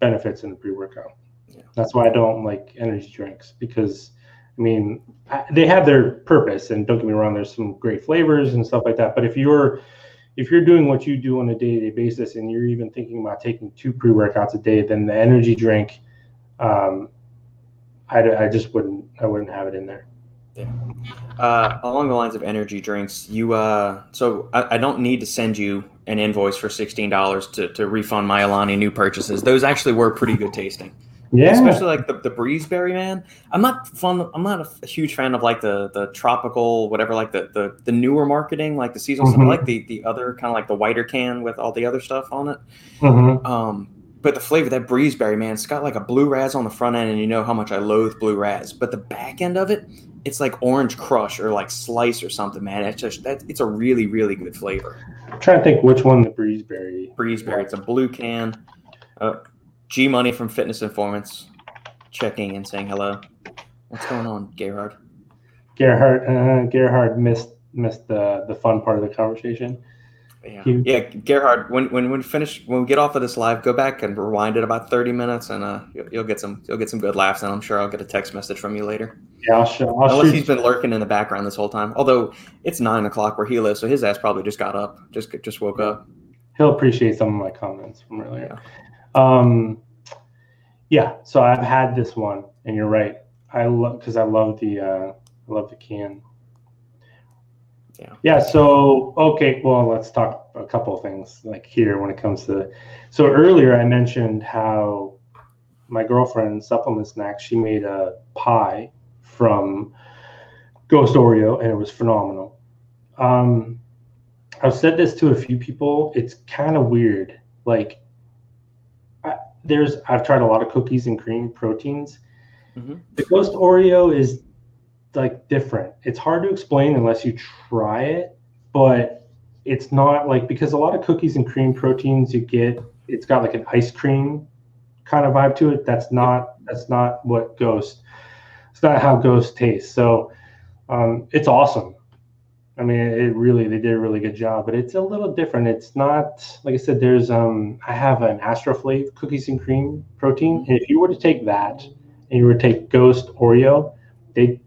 benefits in the pre-workout. Yeah. That's why I don't like energy drinks because I mean I, they have their purpose and don't get me wrong there's some great flavors and stuff like that but if you're if you're doing what you do on a day-to-day basis and you're even thinking about taking two pre-workouts a day then the energy drink um, I, I just wouldn't I wouldn't have it in there. Yeah. Uh, along the lines of energy drinks, you uh, so I, I, don't need to send you an invoice for sixteen dollars to, to refund my Alani Nu purchases. Those actually were pretty good tasting. Yeah, especially like the, the breezeberry man. I'm not fun. I'm not a huge fan of like the the tropical whatever like the the, the newer marketing like the seasonal. Mm-hmm. I like the the other kind of like the whiter can with all the other stuff on it. Mm-hmm. Um, but the flavor that breezeberry man, it's got like a blue raz on the front end, and you know how much I loathe blue raz. But the back end of it, it's like orange crush or like slice or something, man. It's just that it's a really really good flavor. I'm trying to think which one the breezeberry. Breezeberry. It's a blue can. Uh, G Money from Fitness Informants checking and saying hello. What's going on, Gerhard? Gerhard uh, Gerhard missed missed the the fun part of the conversation. Yeah, yeah, Gerhard. When when we finish, when we get off of this live, go back and rewind it about thirty minutes, and uh, you'll, you'll, get some you'll get some good laughs, and I'm sure I'll get a text message from you later. Yeah, I'll show. I'll Unless shoot. he's been lurking in the background this whole time. Although it's nine o'clock where he lives, so his ass probably just got up, just just woke up. He'll appreciate some of my comments from earlier. Yeah. Um, yeah. So I've had this one, and you're right. I love because I love the uh, I love the can. Yeah. Yeah. So okay, well, let's talk a couple of things like here when it comes to. So earlier I mentioned how my girlfriend supplement snack she made a pie from Ghost Oreo and it was phenomenal. Um, I've said this to a few people. It's kind of weird. Like, there's I've tried a lot of cookies and cream proteins. Mm-hmm. The Ghost Oreo is like different. It's hard to explain unless you try it, but it's not like because a lot of cookies and cream proteins you get, it's got like an ice cream kind of vibe to it. That's not that's not what Ghost. It's not how Ghost tastes. So um, it's awesome. I mean, it really they did a really good job, but it's a little different. It's not like I said. There's um I have an Astroflav cookies and cream protein, and if you were to take that and you were to take Ghost Oreo, they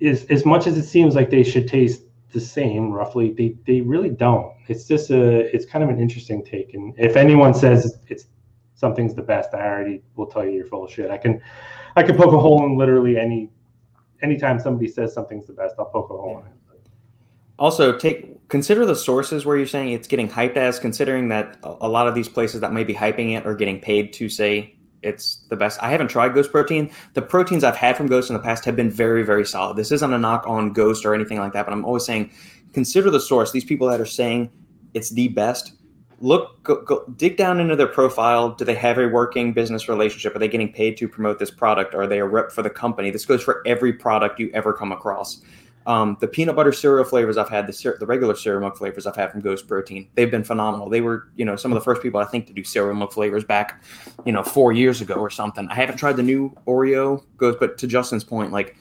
is as much as it seems like they should taste the same roughly they, they really don't. It's just a it's kind of an interesting take. And if anyone says it's something's the best i already will tell you you're full of shit. I can i can poke a hole in literally any anytime somebody says something's the best i'll poke a hole in it also take consider the sources where you're saying it's getting hyped as considering that a lot of these places that may be hyping it are getting paid to say it's the best. I haven't tried Ghost Protein. The proteins I've had from Ghost in the past have been very, very solid. This isn't a knock on Ghost or anything like that, but I'm always saying consider the source. These people that are saying it's the best, look, go, go, dig down into their profile. Do they have a working business relationship? Are they getting paid to promote this product? Are they a rep for the company? This goes for every product you ever come across. Um, the peanut butter cereal flavors I've had, the, the regular cereal milk flavors I've had from Ghost Protein, they've been phenomenal. They were, you know, some of the first people I think to do cereal milk flavors back, you know, four years ago or something. I haven't tried the new Oreo Ghost, but to Justin's point, like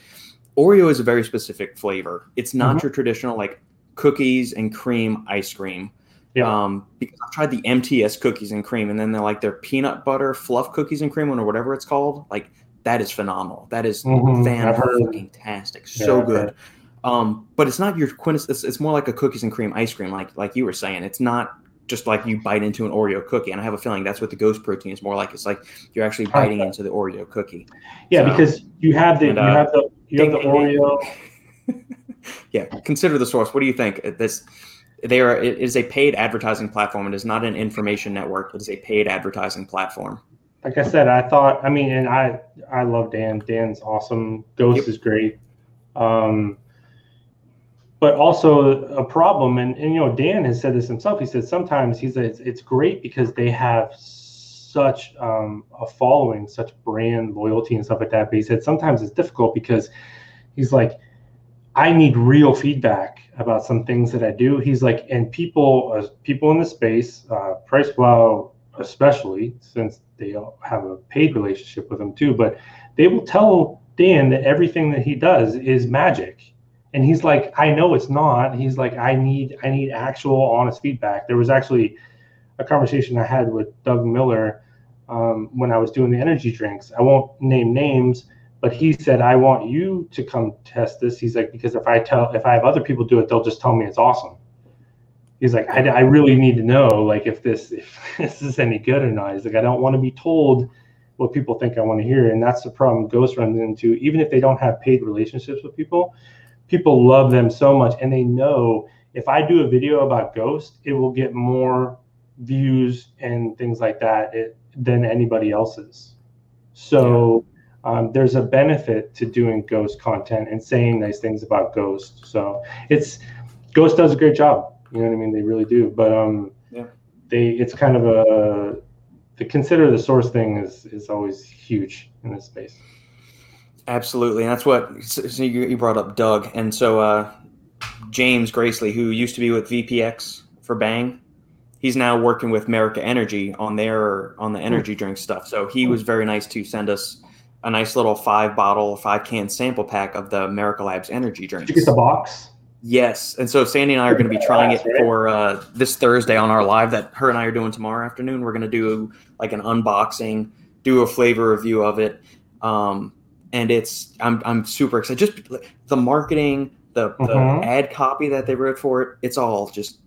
Oreo is a very specific flavor. It's not mm-hmm. your traditional like cookies and cream ice cream. Yeah. Um, because I've tried the MTS cookies and cream, and then they're like their peanut butter fluff cookies and cream, or whatever it's called. Like that is phenomenal. That is mm-hmm. fantastic. So yeah, good. Um, but it's not your quintess. It's, it's more like a cookies and cream ice cream, like like you were saying. It's not just like you bite into an Oreo cookie. And I have a feeling that's what the ghost protein is more like. It's like you're actually biting into the Oreo cookie. Yeah, so, because you have the and, uh, you have the you have the Oreo. <laughs> yeah, consider the source. What do you think? This they are it is a paid advertising platform. It is not an information network. It is a paid advertising platform. Like I said, I thought. I mean, and I I love Dan. Dan's awesome. Ghost yep. is great. Um, but also a problem and, and you know dan has said this himself. He said sometimes he says it's great because they have such um, a following such brand loyalty and stuff like that. But he said sometimes it's difficult because he's like i need real feedback about some things that i do. He's like and people uh, people in the space uh, PricePlow especially since they have a paid relationship with him too but they will tell dan that everything that he does is magic and he's like i know it's not. He's like i need i need actual honest feedback. There was actually a conversation i had with doug miller um, when i was doing the energy drinks. I won't name names but he said i want you to come test this. He's like because if i tell if i have other people do it they'll just tell me it's awesome. He's like i, I really need to know like if this <laughs> if this is any good or not. He's like i don't want to be told what people think i want to hear. And that's the problem ghost runs into. Even if they don't have paid relationships with people people love them so much and they know if I do a video about Ghost, it will get more views and things like that it, than anybody else's. So yeah. um, there's a benefit to doing Ghost content and saying nice things about Ghost. So it's Ghost does a great job. You know what I mean? They really do. But um, yeah. they it's kind of a the consider the source thing is is always huge in this space. Absolutely, and that's what so you brought up Doug, and so uh, James Gracely, who used to be with VPX for Bang, he's now working with Merica Energy on their on the energy drink stuff. So he was very nice to send us a nice little five bottle, five can sample pack of the Merica Labs energy drinks. Did you get the box? Yes, and so Sandy and I are going to be trying it for uh, this Thursday on our live that her and I are doing tomorrow afternoon. We're going to do like an unboxing, do a flavor review of it. Um, and it's I'm I'm super excited. Just the marketing, the, the mm-hmm. ad copy that they wrote for it, it's all just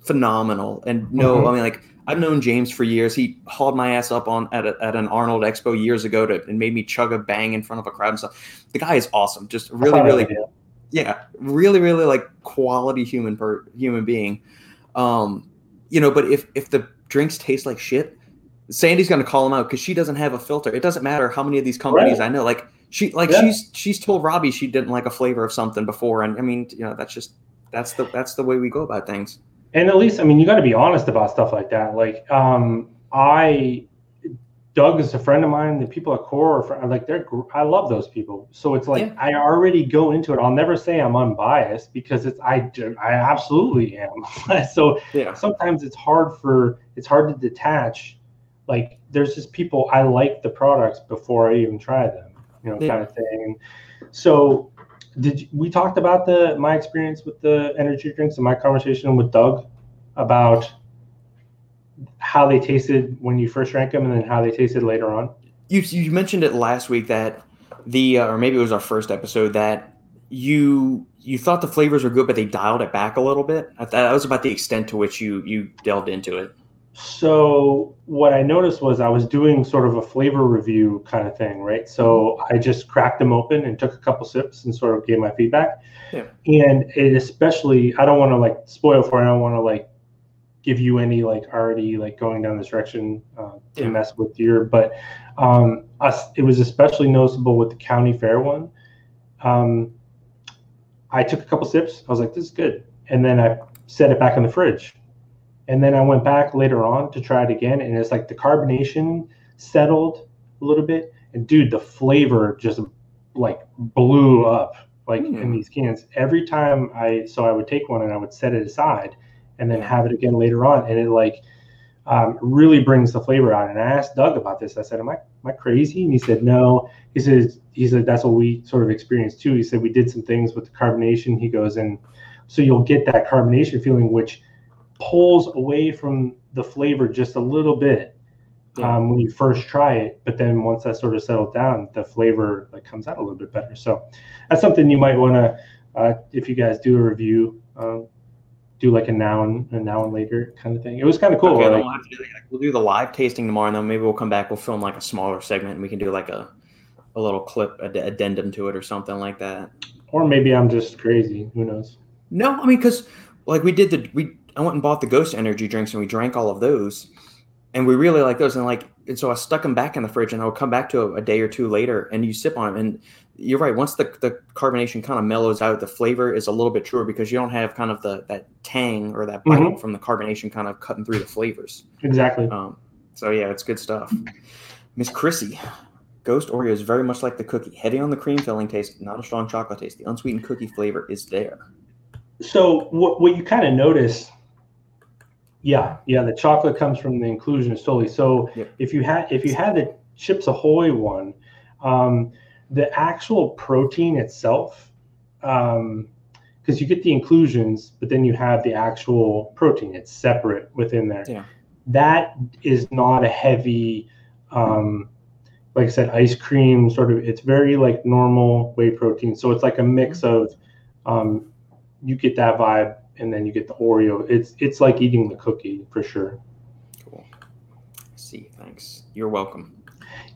phenomenal. And no, mm-hmm. I mean like I've known James for years. He hauled my ass up on at, a, at an Arnold Expo years ago to and made me chug a bang in front of a crowd and stuff. The guy is awesome. Just really, really, yeah, really, really like quality human per human being. Um, you know, but if if the drinks taste like shit, Sandy's going to call him out because she doesn't have a filter. It doesn't matter how many of these companies right. I know. Like she, like yeah. she's she's told Robbie she didn't like a flavor of something before, and I mean, you know, that's just that's the that's the way we go about things. And at least, I mean, you got to be honest about stuff like that. Like, um, I Doug is a friend of mine. The people at Core are like they're. I love those people. So it's like yeah. I already go into it. I'll never say I'm unbiased because it's I. I absolutely am. <laughs> so yeah. sometimes it's hard for it's hard to detach like there's just people I like the products before I even try them, you know, yeah. kind of thing. So did you, we talked about the my experience with the energy drinks and my conversation with Doug about how they tasted when you first drank them and then how they tasted later on? You you mentioned it last week that the uh, or maybe it was our first episode that you you thought the flavors were good but they dialed it back a little bit. That was about the extent to which you you delved into it. So what I noticed was I was doing sort of a flavor review kind of thing, right? So I just cracked them open and took a couple sips and sort of gave my feedback. Yeah. And it especially, I don't want to like spoil for, I don't want to like give you any like already like going down this direction uh, to Yeah. mess with your. But um, us, it was especially noticeable with the county fair one. Um, I took a couple sips. I was like, "This is good," and then I set it back in the fridge. And then I went back later on to try it again, and it's like the carbonation settled a little bit, and dude, the flavor just like blew up like in Hmm. these cans. Every time I so I would take one and I would set it aside, and then have it again later on, and it like um, really brings the flavor out. And I asked Doug about this. I said, "Am I am I crazy?" And he said, "No." He says he said that's what we sort of experienced too. He said we did some things with the carbonation. He goes and so you'll get that carbonation feeling, which pulls away from the flavor just a little bit um, when you first try it. But then once that sort of settled down, the flavor like comes out a little bit better. So that's something you might want to, uh, if you guys do a review, um, do like a now and a now and later kind of thing. It was kind of cool. Okay, like- we'll, have to do, like, we'll do the live tasting tomorrow, and then maybe we'll come back. We'll film like a smaller segment, and we can do like a a little clip add- addendum to it or something like that. or maybe I'm just crazy. Who knows? No, I mean because like we did the we I went and bought the Ghost energy drinks and we drank all of those, and we really like those. And like and so I stuck them back in the fridge, and I'll come back to a, a day or two later, and you sip on them, and you're right. Once the the carbonation kind of mellows out, the flavor is a little bit truer because you don't have kind of the that tang or that bite Mhm. from the carbonation kind of cutting through the flavors. Exactly. Um, so yeah, it's good stuff. Miss Chrissy, Ghost Oreo is very much like the cookie, heavy on the cream filling taste, not a strong chocolate taste. The unsweetened cookie flavor is there. So what what you kind of notice, yeah, yeah, the chocolate comes from the inclusion solely. So Yep. if you had if you had the Chips Ahoy one, um, the actual protein itself, because you get the inclusions, but then you have the actual protein. It's separate within there. Yeah. That is not a heavy. Um, like I said, ice cream sort of. It's very like normal whey protein. So it's like a mix of um, you get that vibe and then you get the Oreo. It's it's like eating the cookie for sure. Cool. See, thanks. You're welcome.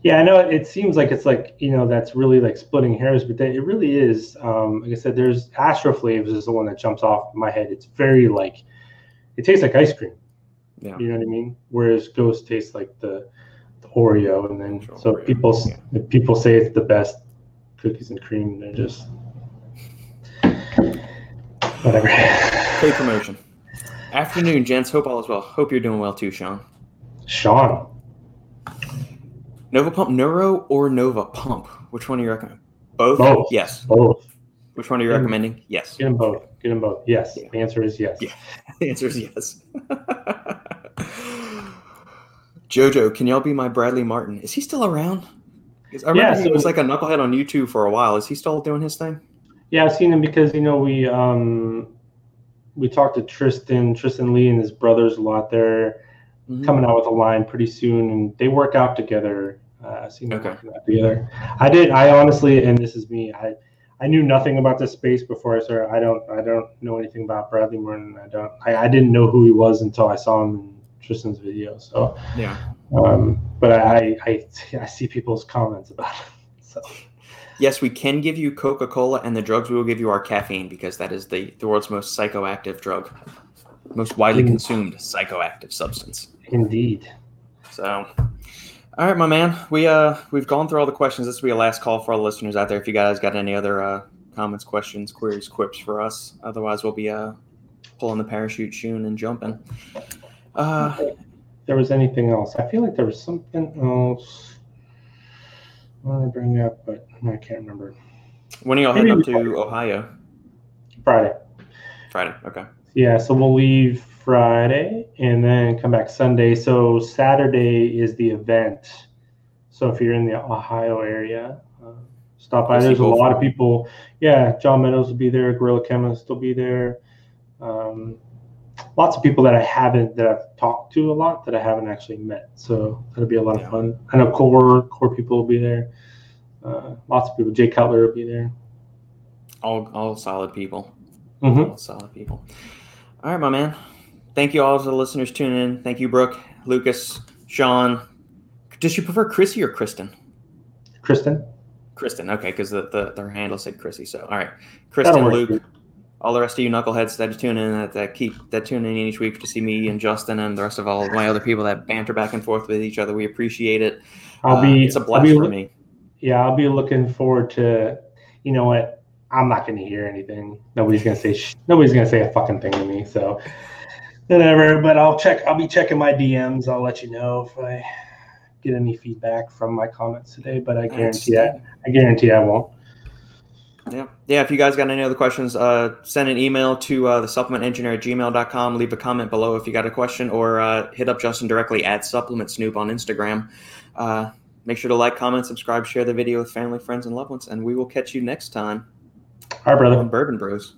Yeah, I know it, seems like it's like you know that's really like splitting hairs, but it really is. Um, like I said, there's Astro Flavors is the one that jumps off my head. It's very like it tastes like ice cream. Yeah. You know what I mean? Whereas Ghost tastes like the, the Oreo, and then so Oreo, people yeah. if people say it's the best cookies and cream. They're just whatever. <laughs> Paid promotion. Afternoon, gents. Hope all is well. Hope you're doing well too, Sean. Sean. Nova Pump Neuro or Nova Pump? Which one are you recommending? Both? Both. Yes. Both. Which one are you Mm. recommending? Yes. Get them both. Get them both. Yes. Yeah. The answer is yes. Yeah. <laughs> The answer is yes. <laughs> Jojo, can y'all be my Bradley Martyn? Is he still around? I remember Yeah, he was like a knucklehead on YouTube for a while. Is he still doing his thing? Yeah, I've seen him because you know we um we talked to Tristyn, Tristyn Lee and his brothers a lot. They're Mhm. coming out with a line pretty soon, and they work out together. Uh, them Okay. out together. I did. I honestly, and this is me. I I knew nothing about this space before I started. I don't. I don't know anything about Bradley Martyn. I don't. I, I didn't know who he was until I saw him in Tristyn's video. So, Yeah. um, but I I I see people's comments about it. So. Yes, we can give you Coca Cola, and the drugs we will give you are caffeine because that is the, the world's most psychoactive drug, most widely Mm. consumed psychoactive substance. Indeed. So, all right, my man, we uh we've gone through all the questions. This will be a last call for all the listeners out there. If you guys got any other uh, comments, questions, queries, quips for us, otherwise we'll be uh pulling the parachute soon and jumping. Uh, there was anything else. I feel like there was something else. I want to bring up, but I can't remember. when are y'all heading up to Ohio? Friday. Friday. Okay. Yeah, so we'll leave Friday and then come back Sunday. So Saturday is the event. So if you're in the Ohio area, uh, stop by. There's a lot of people. Yeah, John Meadows will be there. Gorilla Chemist will be there. Um, lots of people that I haven't that I've talked to a lot that I haven't actually met. So that'll be a lot Yeah. of fun. I know core core people will be there. Uh, lots of people. Jay Cutler will be there. All all solid people. Mhm. All solid people. All right, my man. Thank you all to the listeners tuning in. Thank you, Brooke, Lucas, Sean. Does she prefer Chrissy or Kristen? Kristen. Kristen, okay, because the, the their handle said Chrissy. So all right, Kristen. Luke, all the rest of you knuckleheads that tune in, that, that keep that tune in each week to see me and Justin and the rest of all of my other people that banter back and forth with each other. We appreciate it. I'll Uh, be it's a blast be, for me. Yeah, I'll be looking forward to. You know what? I'm not going to hear anything. Nobody's going to say. Sh- nobody's going to say a fucking thing to me. So whatever. But I'll check. I'll be checking my DMs. I'll let you know if I get any feedback from my comments today. But I guarantee I, I guarantee I won't. Yeah. Yeah. If you guys got any other questions, uh, send an email to uh, the supplement engineer at gmail.com. Leave a comment below if you got a question or uh, hit up Justin directly at supplement snoop on Instagram. Uh, make sure to like, comment, subscribe, share the video with family, friends, and loved ones. And we will catch you next time All right, brother. on Bourbon Bros.